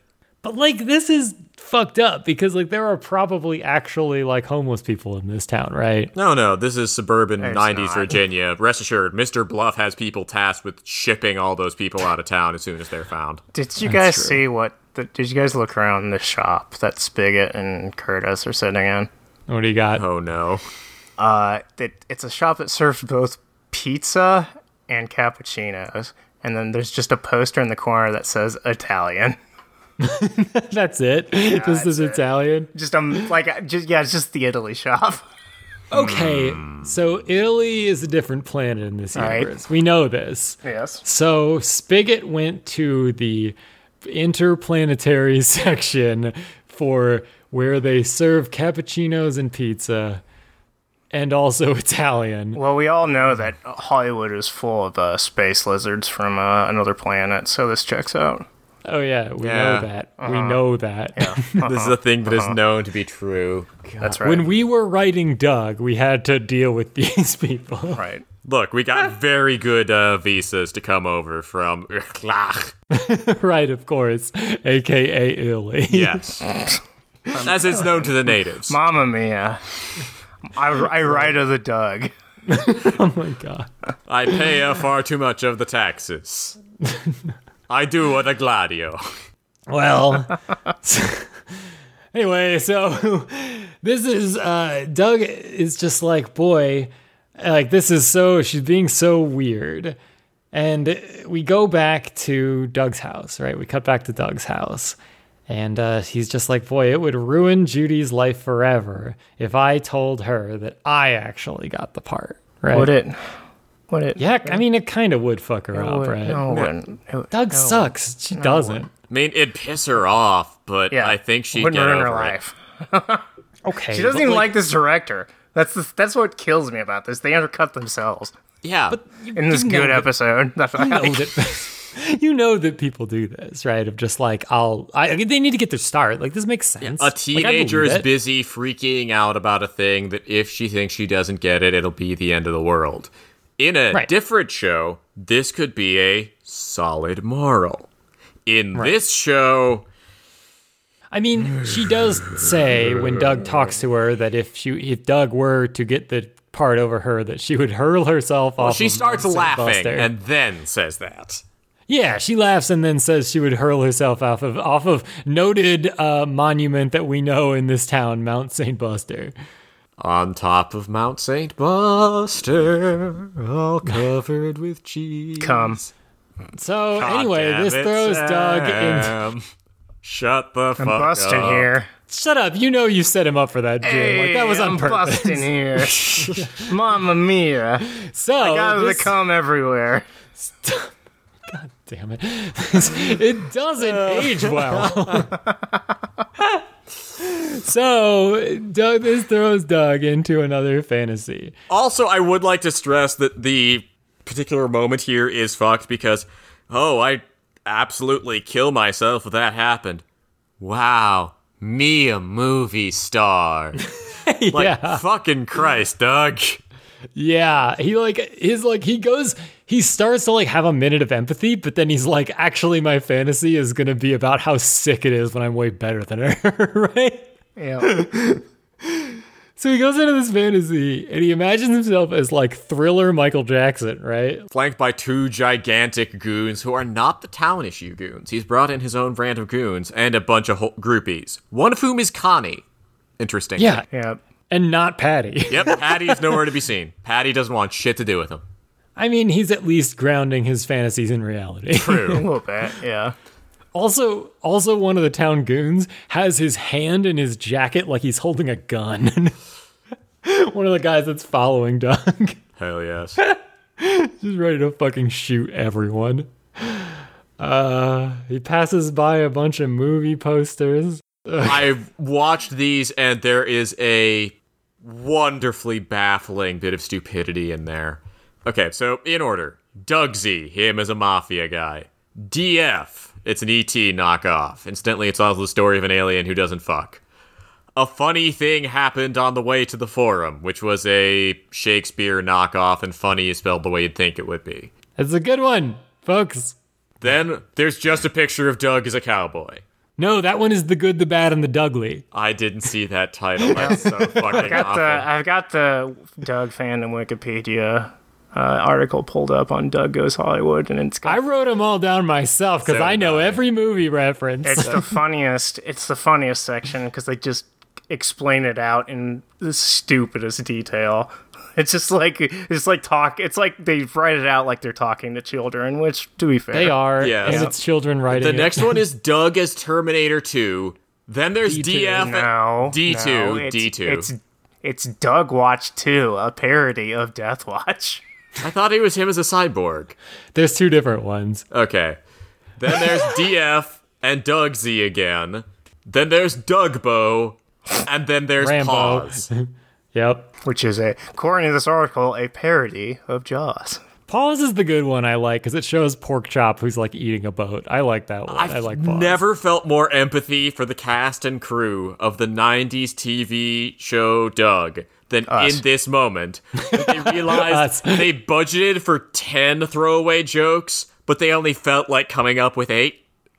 but like this is fucked up because like there are probably actually like homeless people in this town right No, no, this is suburban It's 90s not. Virginia. Rest assured, Mr. Bluff has people tasked with shipping all those people out of town as soon as they're found. Did you guys see what? The, did you guys look around the shop that Spigot and Curtis are sitting in? what do you got Oh no. Uh, it, it's a shop that serves both pizza and cappuccinos, and then there's just a poster in the corner that says Italian. [laughs] [laughs] that's it this is it. italian Just um, like uh, just yeah, it's just the Italy shop. [laughs] okay so italy is a different planet in this Right. universe we know this Yes. So Spigot went to the interplanetary section for where they serve cappuccinos and pizza and also [laughs] Italian. Well, we all know that Hollywood is full of uh, space lizards from uh, another planet, so this checks out. Oh yeah, we Yeah. know that. We know that. This is a thing that is known to be true. That's right. When we were writing Doug, we had to deal with [laughs] these people. right. Look, we got very good uh, visas to come over from. [laughs] right, of course. AKA Italy. Yes. As it's known to the natives. Mamma mia. I, I write of the Doug. oh my god. I pay uh, far too much of the taxes. [laughs] I do what a gladio. Well, [laughs] anyway, so [laughs] this is uh Doug is just like, boy, like this is so she's being so weird. And we go back to Doug's house, right? We cut back to Doug's house. And uh, he's just like, boy, it would ruin Judy's life forever if I told her that I actually got the part, right? Would it? Would it? Yeah, I mean, it kind of would fuck her up, would- right? No, it wouldn't. It would- Doug no. sucks. She doesn't. I mean, it'd piss her off, but Yeah. I think she'd wouldn't get ruin over her it. life. [laughs] Okay. She doesn't even like this director. That's the, that's what kills me about this. They undercut themselves Yeah, But in this you know good that- episode. [laughs] That's you know like, that [laughs] [laughs] you know that people do this, right? Of just like I'll I they need to get their start. Like this makes sense. a teenager believe is busy freaking out about a thing that if she thinks she doesn't get it, it'll be the end of the world. In a Right. different show, this could be a solid moral. In this show, I mean, she does say when Doug talks to her that if she if Doug were to get the part over her, that she would hurl herself off. Well, she starts laughing and then says that. Yeah, she laughs and then says she would hurl herself off of off of noted uh, monument that we know in this town, Mount Saint Buster. On top of Mount St. Buster, all [laughs] covered with cheese. come. So God anyway, this it, throws Doug in. Sam. [laughs] Shut the fuck I'm busting up. here. Shut up! You know you set him up for that, Jim. like that was Hey, on I'm purpose. busting here. [laughs] Mamma mia. So I got this- the cum everywhere. Damn it, [laughs] it doesn't oh. age well. [laughs] so Doug, this throws Doug into another fantasy. Also, I would like to stress that the particular moment here is fucked because, oh, I absolutely kill myself if that happened. Wow, me a movie star. [laughs] Like, yeah, fucking Christ, Doug. Yeah. He like he's like he goes. He starts to like have a minute of empathy, but then he's like, actually, my fantasy is gonna be about how sick it is when I'm way better than her, [laughs] right? Yeah. [laughs] So he goes into this fantasy and he imagines himself as like thriller Michael Jackson, right? Flanked by two gigantic goons who are not the town issue goons. He's brought in his own brand of goons and a bunch of ho- groupies, one of whom is Connie. Interesting. Yeah. Yeah. And not Patty. [laughs] Yep, Patty's nowhere to be seen. Patty doesn't want shit to do with him. I mean, he's at least grounding his fantasies in reality. True. [laughs] A little bit. Yeah. Also, also one of the town goons has his hand in his jacket like he's holding a gun. [laughs] one of the guys that's following Doug. Hell yes. Just ready to fucking shoot everyone. Uh, he passes by a bunch of movie posters. I've watched these, and there is a wonderfully baffling bit of stupidity in there. Okay, so in order Doug Z, him as a mafia guy. DF, it's an ET knockoff. Incidentally, it's also the story of an alien who doesn't fuck. A funny thing happened on the way to the forum, which was a Shakespeare knockoff, and funny is spelled the way you'd think it would be. It's a good one, folks. Then there's just a picture of Doug as a cowboy. No, that one is the good, the bad, and the Dudley. I didn't see that title. That's so [laughs] fucking Got awful. the I've got the Doug fandom Wikipedia uh, article pulled up on Doug Goes Hollywood, and it's I got, wrote them all down myself because So I know did every movie reference. it's the [laughs] funniest. It's the funniest section because they just explain it out in the stupidest detail. [laughs] It's just like it's like talk. It's like they write it out like they're talking to children, which to be fair, they are, Yes. and it's children writing. The it. next one is [laughs] Doug as Terminator 2. Then there's D2. DF No, D2, no, it's, D2. It's it's Doug Watch Two, a parody of Death Watch. I thought it was him as a cyborg. There's two different ones. Okay. Then there's [laughs] DF and Doug Z again. Then there's Doug Bo. And then there's Rambo. Paws. Yep. which is a, according to this article, a parody of Jaws. Paws is the good one I like because it shows Porkchop who's like eating a boat. I like that one. I've I like Paws. never felt more empathy for the cast and crew of the 90s TV show Doug than Us. in this moment. They realized [laughs] they budgeted for 10 throwaway jokes, but they only felt like coming up with 8.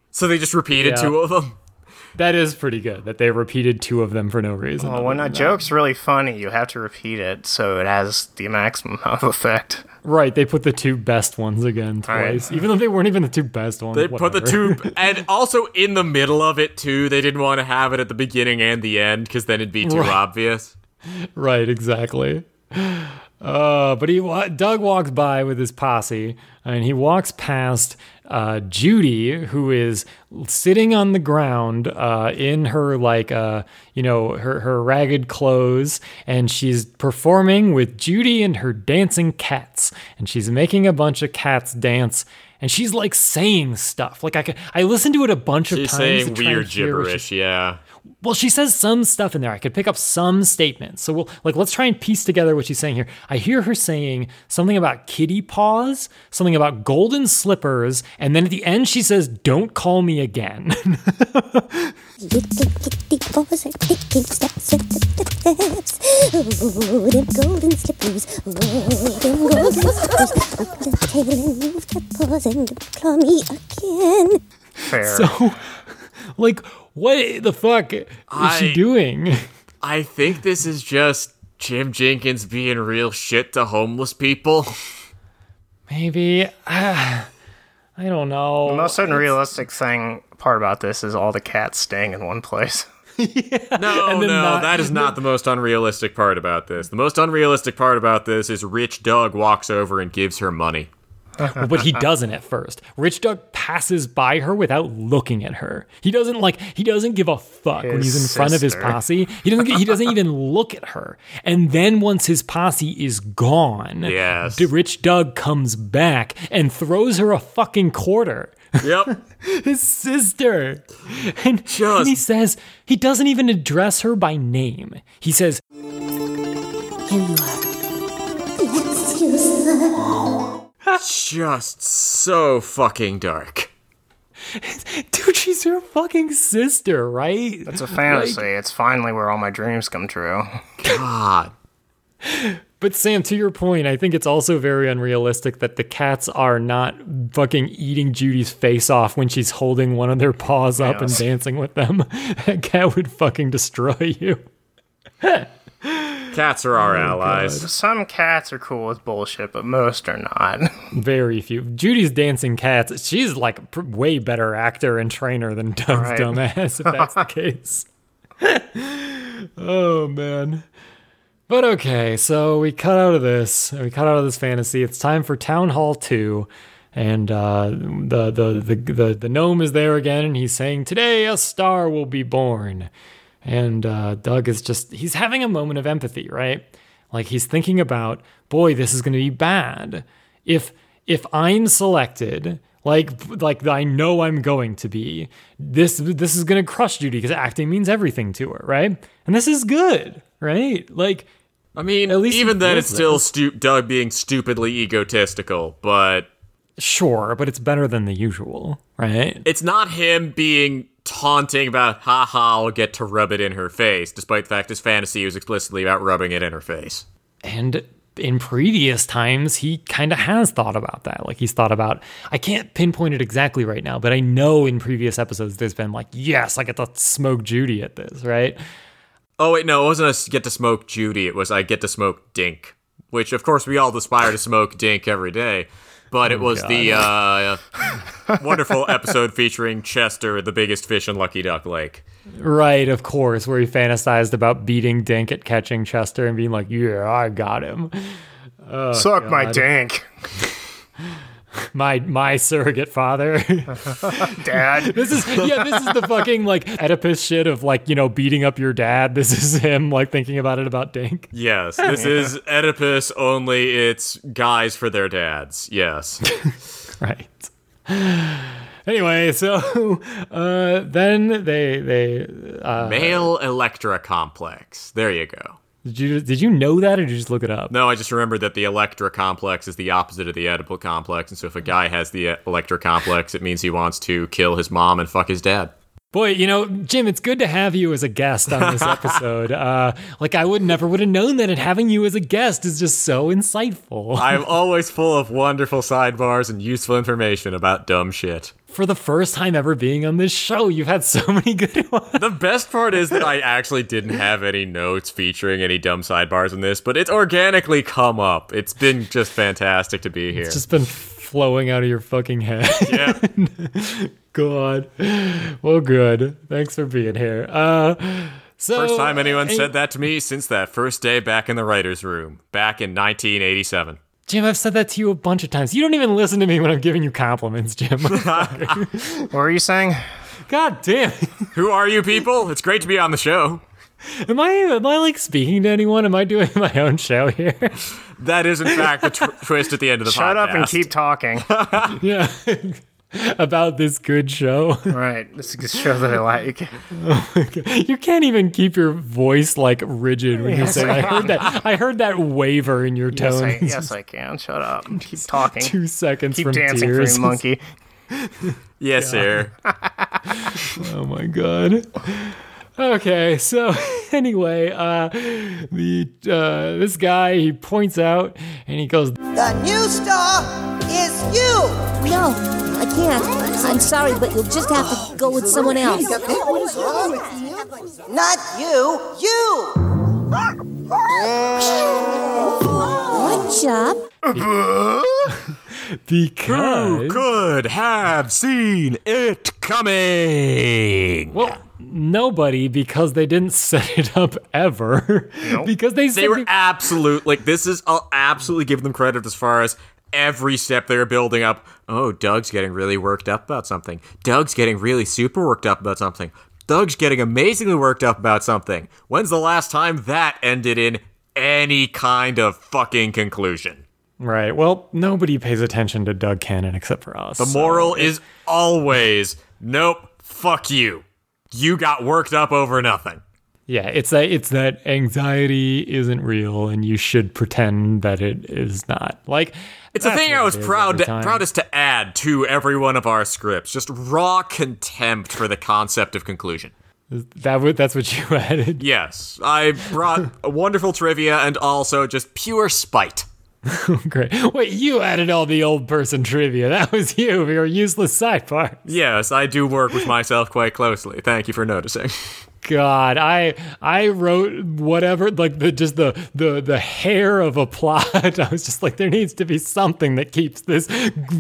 So they just repeated Yeah. two of them. That is pretty good that they repeated two of them for no reason. Well, when a joke's really funny, you have to repeat it so it has the maximum [laughs] of effect. Right, they put the two best ones again right. twice, even though they weren't even the two best ones. They put the two, [laughs] and also in the middle of it too. They didn't want to have it at the beginning and the end because then it'd be too Right. obvious. [laughs] right, exactly. Uh, but he Doug walks by with his posse, and he walks past uh, Judy, who is sitting on the ground uh, in her like uh, you know her her ragged clothes, and she's performing with Judy and her dancing cats, and she's making a bunch of cats dance. And she's like saying stuff. Like I, could, I listened to it a bunch of times. She's saying to try and weird hear what she- gibberish. Yeah. Well, she says some stuff in there. I could pick up some statements. So we'll like let's try and piece together what she's saying here. I hear her saying something about kitty paws, something about golden slippers, and then at the end she says, "Don't call me again." Little kitty paws are taking steps with the steps. Them golden slippers. Them golden slippers. Up the tail and move the paws and claw me again. Fair. so, like, what the fuck is she doing? [laughs] I think this is just Jim Jinkins being real shit to homeless people. Maybe ah, [sighs] I don't know. the most unrealistic thing part about this is all the cats staying in one place. [laughs] No, no, not- that is not the most unrealistic part about this. The most unrealistic part about this is Rich Doug walks over and gives her money. [laughs] but he doesn't at first. Rich Doug passes by her without looking at her. He doesn't like he doesn't give a fuck when he's in front of his posse. He doesn't he doesn't even look at her. And then once his posse is gone, Yes. Rich Doug comes back and throws her a fucking quarter. Yep. [laughs] His sister. And, and he says he doesn't even address her by name. He says, Here you are. It's you, son. Just so fucking dark. dude, she's your fucking sister, right? That's a fantasy. it's finally where all my dreams come true. God. But Sam, to your point, I think it's also very unrealistic that the cats are not fucking eating Judy's face off when she's holding one of their paws up and dancing with them. [laughs] That cat would fucking destroy you. [laughs] Cats are our allies. Some cats are cool with bullshit, but most are not. [laughs] Very few. Judy's dancing cats. She's like a pr- way better actor and trainer than [laughs] Doug's Right. dumbass. If that's the [laughs] case. oh man. But okay, so we cut out of this. We cut out of this fantasy. It's time for Town Hall Two, and uh, the, the the the the gnome is there again, and he's saying, "Today a star will be born." And uh, Doug is just, he's having a moment of empathy, right? Like he's thinking about, boy, this is going to be bad. If, if I'm selected, like, like I know I'm going to be, this, this is going to crush Judy because acting means everything to her, right? And this is good, right? Like, I mean, At least even then, it's still this. stu- Doug being stupidly egotistical, but sure, but it's better than the usual, right? it's not him being taunting about, haha, I'll get to rub it in her face, despite the fact his fantasy was explicitly about rubbing it in her face. And in previous times, he kind of has thought about that. Like he's thought about, I can't pinpoint it exactly right now, but I know in previous episodes there's been like, yes, I get to smoke Judy at this, right? Oh, wait, no, it wasn't a get to smoke Judy, it was I get to smoke Dink, which, of course, we all aspire to smoke Dink every day. But it was the uh, wonderful episode featuring Chester, the biggest fish in Lucky Duck Lake. Right, of course, where he fantasized about beating Dink at catching Chester and being like, yeah, I got him. Suck my God. [laughs] dink, My my surrogate father. [laughs] Dad. this is yeah, this is the fucking like Oedipus shit of like, you know, beating up your dad. This is him like thinking about it about Dink. Yes, this is Oedipus, only it's guys for their dads. Yes. [laughs] right anyway so [laughs] uh then they they uh Male Electra Complex. There you go. Did you did you know that or did you just look it up No, I just remembered that the Electra Complex is the opposite of the Oedipal Complex, and so if a guy has the Electra Complex, it means he wants to kill his mom and fuck his dad. Boy you know jim it's good to have you as a guest on this [laughs] episode uh like i would never would have known that and having you as a guest is just so insightful [laughs] I'm [laughs] always full of wonderful sidebars and useful information about dumb shit. for the first time ever being on this show you've had so many good ones The best part is that I actually didn't have any notes featuring any dumb sidebars in this, but it's organically come up. It's been just fantastic to be here. it's just been flowing out of your fucking head yeah. God well good thanks for being here uh so First time anyone uh, said that to me since that first day back in the writer's room, back in 1987. Jim, I've said that to you a bunch of times. You don't even listen to me when I'm giving you compliments, Jim. [laughs] What were you saying? God damn. Who are you people? It's great to be on the show. Am I am I like speaking to anyone? Am I doing [laughs] my own show here? That is, in fact, the tw- twist at the end of the Shut up and keep talking. [laughs] yeah. [laughs] About this good show. [laughs] right, this is a show that I like. [laughs] Oh you can't even keep your voice like rigid when you say I I heard that I heard that waver in your Yes, tone. I, yes, I can. Shut up. Keep talking. Two seconds Keep from dancing tears. for me, monkey. Yes, sir. Oh my god. Okay, so [laughs] anyway, uh the uh this guy he points out and he goes The new star is you. No, I can't. I'm sorry, but you'll just have to go with someone else. Not you, you. Good [laughs] job. because Could have seen it coming. Well, nobody because they didn't [laughs] set it up ever. because they they were absolute like this is I'll absolutely give them credit as far as every step they were building up. Oh, Doug's getting really worked up about something. Doug's getting really super worked up about something. Doug's getting amazingly worked up about something. When's the last time that ended in any kind of fucking conclusion? right. Well, nobody pays attention to Doug canon except for us. The moral is always nope, fuck you. You got worked up over nothing. Yeah, it's that it's that anxiety isn't real, and you should pretend that it is not. Like It's a thing I was proud to, proudest to add to every one of our scripts. Just raw contempt for the concept of conclusion. That would that's what you [laughs] added. Yes, I brought a [laughs] wonderful trivia and also just pure spite. [laughs] Great. Wait, you added all the old person trivia. That was you. Your useless sidebar. Yes, I do work with myself quite closely. Thank you for noticing. god, I I wrote whatever like the just the the the hair of a plot. [laughs] I was just like, there needs to be something that keeps this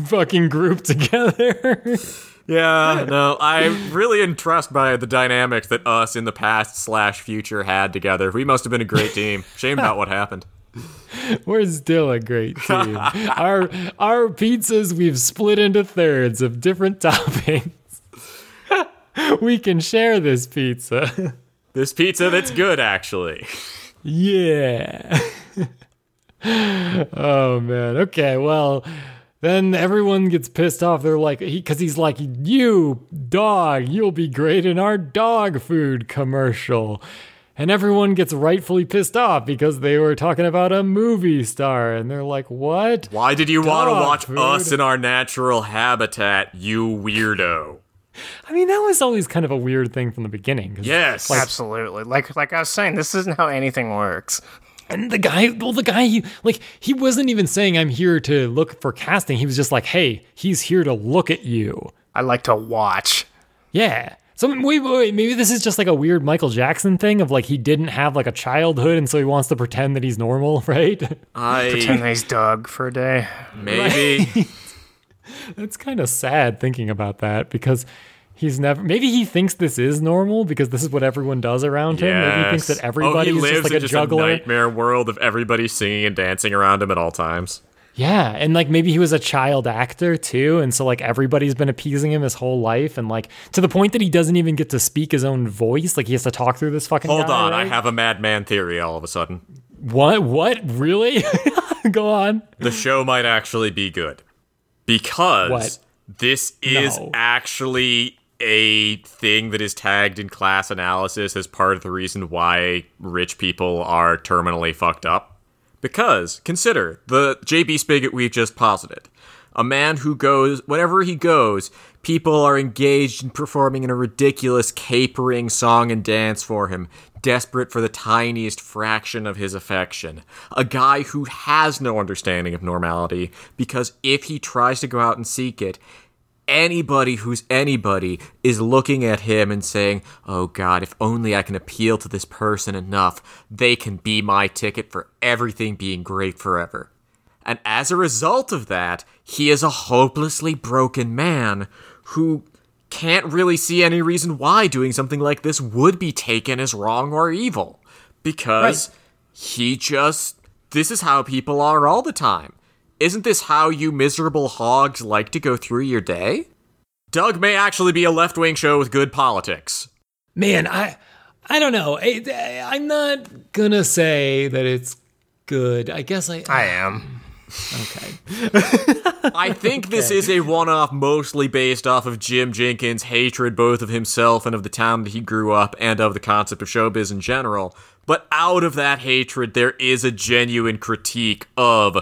fucking group together. [laughs] Yeah, no, I'm really impressed by the dynamics that us in the past slash future had together. We must have been a great team. Shame about what happened. [laughs] We're still a great team. [laughs] our our pizzas we've split into thirds of different [laughs] toppings. we can share this pizza. This pizza that's good, actually. Yeah. oh man. Okay. Well, then everyone gets pissed off. They're like, he, because he's like, you dog, you'll be great in our dog food commercial. And everyone gets rightfully pissed off because they were talking about a movie star, and they're like, "What? Why did you want to watch food. us in our natural habitat, you weirdo? I mean, that was always kind of a weird thing from the beginning. Yes. Absolutely. Like like I was saying, this isn't how anything works. And the guy, well, the guy, he, like, he wasn't even saying, I'm here to look for casting. He was just like, hey, he's here to look at you. I like to watch. Yeah. So wait, wait, wait, maybe this is just like a weird Michael Jackson thing of like he didn't have like a childhood and so he wants to pretend that he's normal, [laughs] right? I Pretend I he's Doug for a day. maybe [laughs] It's kind of sad thinking about that because he's never, maybe he thinks this is normal because this is what everyone does around him. Maybe he thinks that everybody oh, he lives just like in a just juggler. a nightmare world of everybody singing and dancing around him at all times. Yeah, and like maybe he was a child actor too, and so like everybody's been appeasing him his whole life, and like to the point that he doesn't even get to speak his own voice. Like he has to talk through this fucking. Hold guy, on, I have a madman theory all of a sudden. what? What? Really? [laughs] Go on. The show might actually be good. Because What? this is No. actually a thing that is tagged in class analysis as part of the reason why rich people are terminally fucked up. Because consider the JB Spigot we've just posited. A man who goes, whenever he goes, people are engaged in performing in a ridiculous capering song and dance for him, desperate for the tiniest fraction of his affection. A guy who has no understanding of normality, because if he tries to go out and seek it, anybody who's anybody is looking at him and saying, Oh God, if only I can appeal to this person enough, they can be my ticket for everything being great forever. And as a result of that, he is a hopelessly broken man who can't really see any reason why doing something like this would be taken as wrong or evil. Because he just. This is how people are all the time. Isn't this how you miserable hogs like to go through your day? Doug may actually be a left wing show with good politics. Man, I I don't know. I, I'm not gonna say that it's good. I guess I. I am. okay. [laughs] I think this is a one off mostly based off of Jim Jinkins' hatred both of himself and of the town that he grew up and of the concept of showbiz in general. But out of that hatred, there is a genuine critique of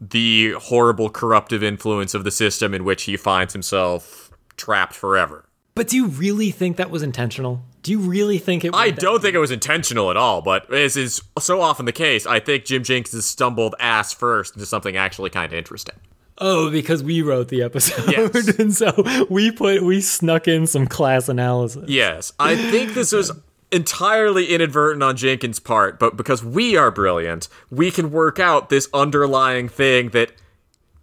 the horrible corruptive influence of the system in which he finds himself trapped forever. But do you really think that was intentional? Do you really think it? Was I don't think it was intentional at all, but as is so often the case, I think Jim Jinkins has stumbled ass first into something actually kind of interesting. Oh, because we wrote the episode, Yes. [laughs] and so we put we snuck in some class analysis. Yes, I think this was entirely inadvertent on Jinkins' part, but because we are brilliant, we can work out this underlying thing that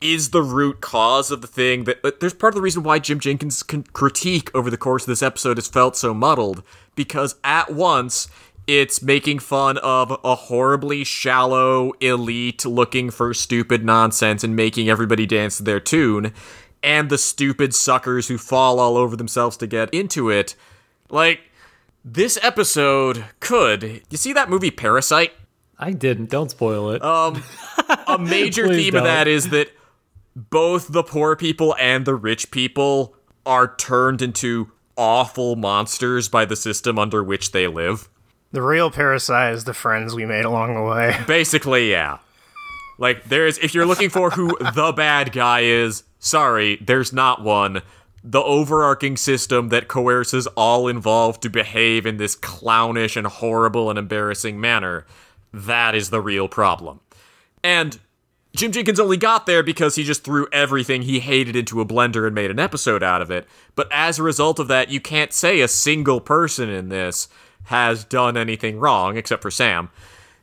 is the root cause of the thing that there's part of the reason why Jim Jinkins' critique over the course of this episode has felt so muddled because at once it's making fun of a horribly shallow elite looking for stupid nonsense and making everybody dance to their tune and the stupid suckers who fall all over themselves to get into it. Like this episode could you see that movie Parasite I didn't. Don't spoil it. Um, a [laughs] major Please theme of don't. that is that both the poor people and the rich people are turned into awful monsters by the system under which they live. The real parasite is the friends we made along the way. [laughs] Basically, yeah. Like there's if you're looking for who the bad guy is, sorry, there's not one. The overarching system that coerces all involved to behave in this clownish and horrible and embarrassing manner, that is the real problem. And Jim Jinkins only got there because he just threw everything he hated into a blender and made an episode out of it. But as a result of that, you can't say a single person in this has done anything wrong, except for Sam.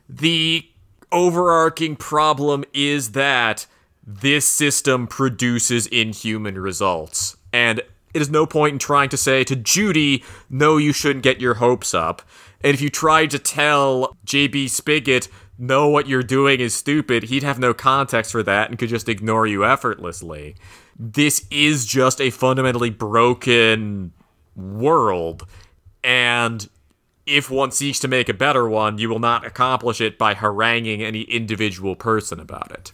The overarching problem is that this system produces inhuman results. And it is no point in trying to say to Judy, no, you shouldn't get your hopes up. And if you tried to tell JB Spigot, no, what you're doing is stupid, he'd have no context for that and could just ignore you effortlessly. This is just a fundamentally broken world. And if one seeks to make a better one, you will not accomplish it by haranguing any individual person about it.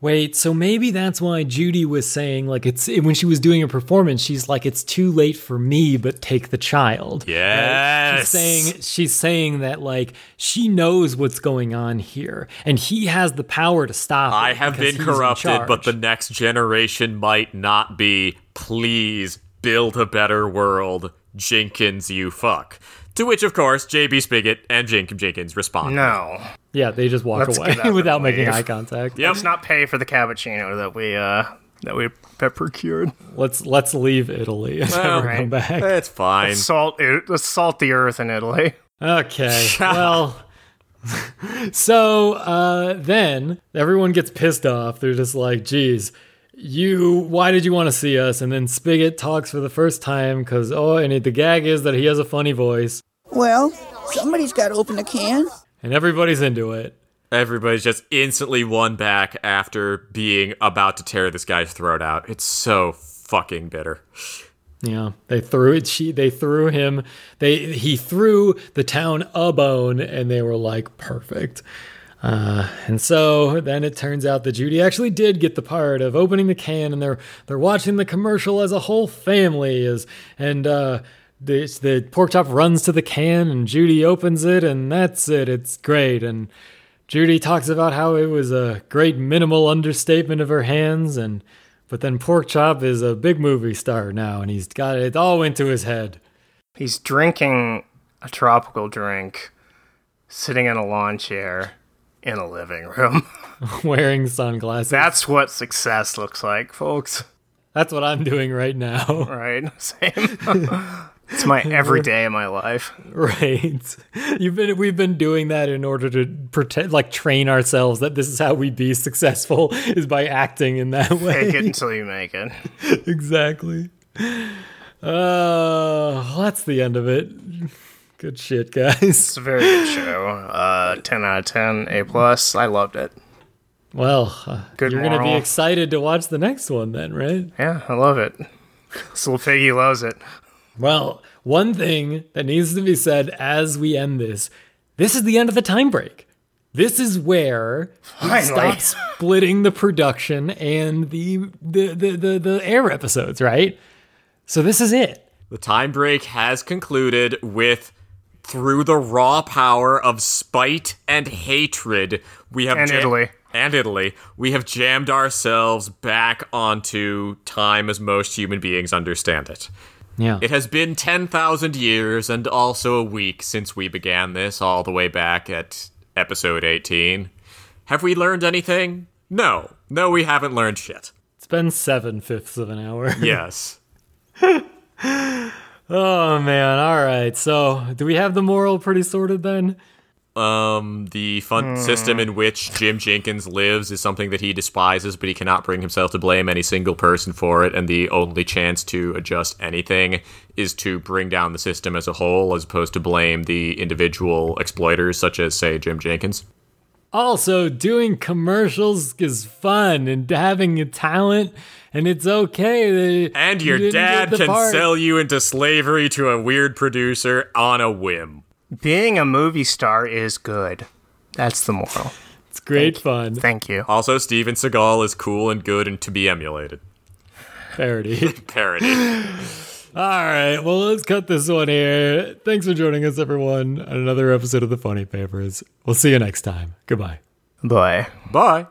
Wait, so maybe that's why Judy was saying like it's when she was doing a performance, she's like it's too late for me, but take the child. Yes. She's saying she's saying that like she knows what's going on here, and he has the power to stop. I have been corrupted, but the next generation might not be. Please build a better world, Jinkins, you fuck. To which, of course, JB Spigot and Jinkins Jinkins respond. No. Yeah, they just walk Let's away get up and [laughs] without making leave. eye contact. Yep. Let's not pay for the cappuccino that we uh that we have procured. Let's let's leave Italy and Well, never come back. It's fine. Salt let's salt the earth in Italy. Okay. [laughs] well, [laughs] so uh, then everyone gets pissed off. They're just like, geez, you, why did you want to see us? And then Spigot talks for the first time because, oh, and it, the gag is that he has a funny voice. Well, somebody's got to open the can. And everybody's into it. Everybody's just instantly won back after being about to tear this guy's throat out. It's so fucking bitter. Yeah, they threw it. She, they threw him. They he threw the town a bone, and they were like perfect. Uh, and so then it turns out that Judy actually did get the part of opening the can, and they're they're watching the commercial as a whole family is, and uh, the the Porkchop runs to the can, and Judy opens it, and that's it. It's great, and Judy talks about how it was a great minimal understatement of her hands, and but then pork chop is a big movie star now, and he's got it all into his head. He's drinking a tropical drink, sitting in a lawn chair in a living room. [laughs] [laughs] wearing sunglasses. That's what success looks like, folks. That's what I'm doing right now. Right? [laughs] Same. It's my [laughs] every day of my life. right. You've been we've been doing that in order to pretend like train ourselves that this is how we be successful [laughs] is by acting in that way. Take it [laughs] until you make it. exactly. Uh, well, that's the end of it. Good shit, guys. It's a very good show. Uh, 10 out of 10, A plus. I loved it. Well, uh, Good you're gonna be excited to watch the next one then, right? Yeah, I love it. This little piggy loves it. Well, one thing that needs to be said as we end this this is the end of the time break. This is where we Finally. stop splitting the production and the the, the, the the air episodes, right? So this is it. The time break has concluded with through the raw power of spite and hatred, we have And Italy. and Italy, we have jammed ourselves back onto time as most human beings understand it. Yeah. It has been 10,000 years and also a week since we began this, all the way back at episode 18. Have we learned anything? No. No, we haven't learned shit. It's been seven fifths of an hour. [laughs] Yes. Oh man, all right. So do we have the moral pretty sorted then? Um, the fun system in which Jim Jinkins lives is something that he despises, but he cannot bring himself to blame any single person for it, and the only chance to adjust anything is to bring down the system as a whole, as opposed to blame the individual exploiters, such as, say, Jim Jinkins. Also, doing commercials is fun and having a talent, and it's okay. that And your didn't dad can part. sell you into slavery to a weird producer on a whim. Being a movie star is good. That's the moral. It's great fun. Thank you. Also, Steven Seagal is cool and good and to be emulated. Parody. [laughs] Parody. All right, well, let's cut this one here. Thanks for joining us, everyone, on another episode of the Funnie Papers. We'll see you next time. Goodbye. Bye. Bye.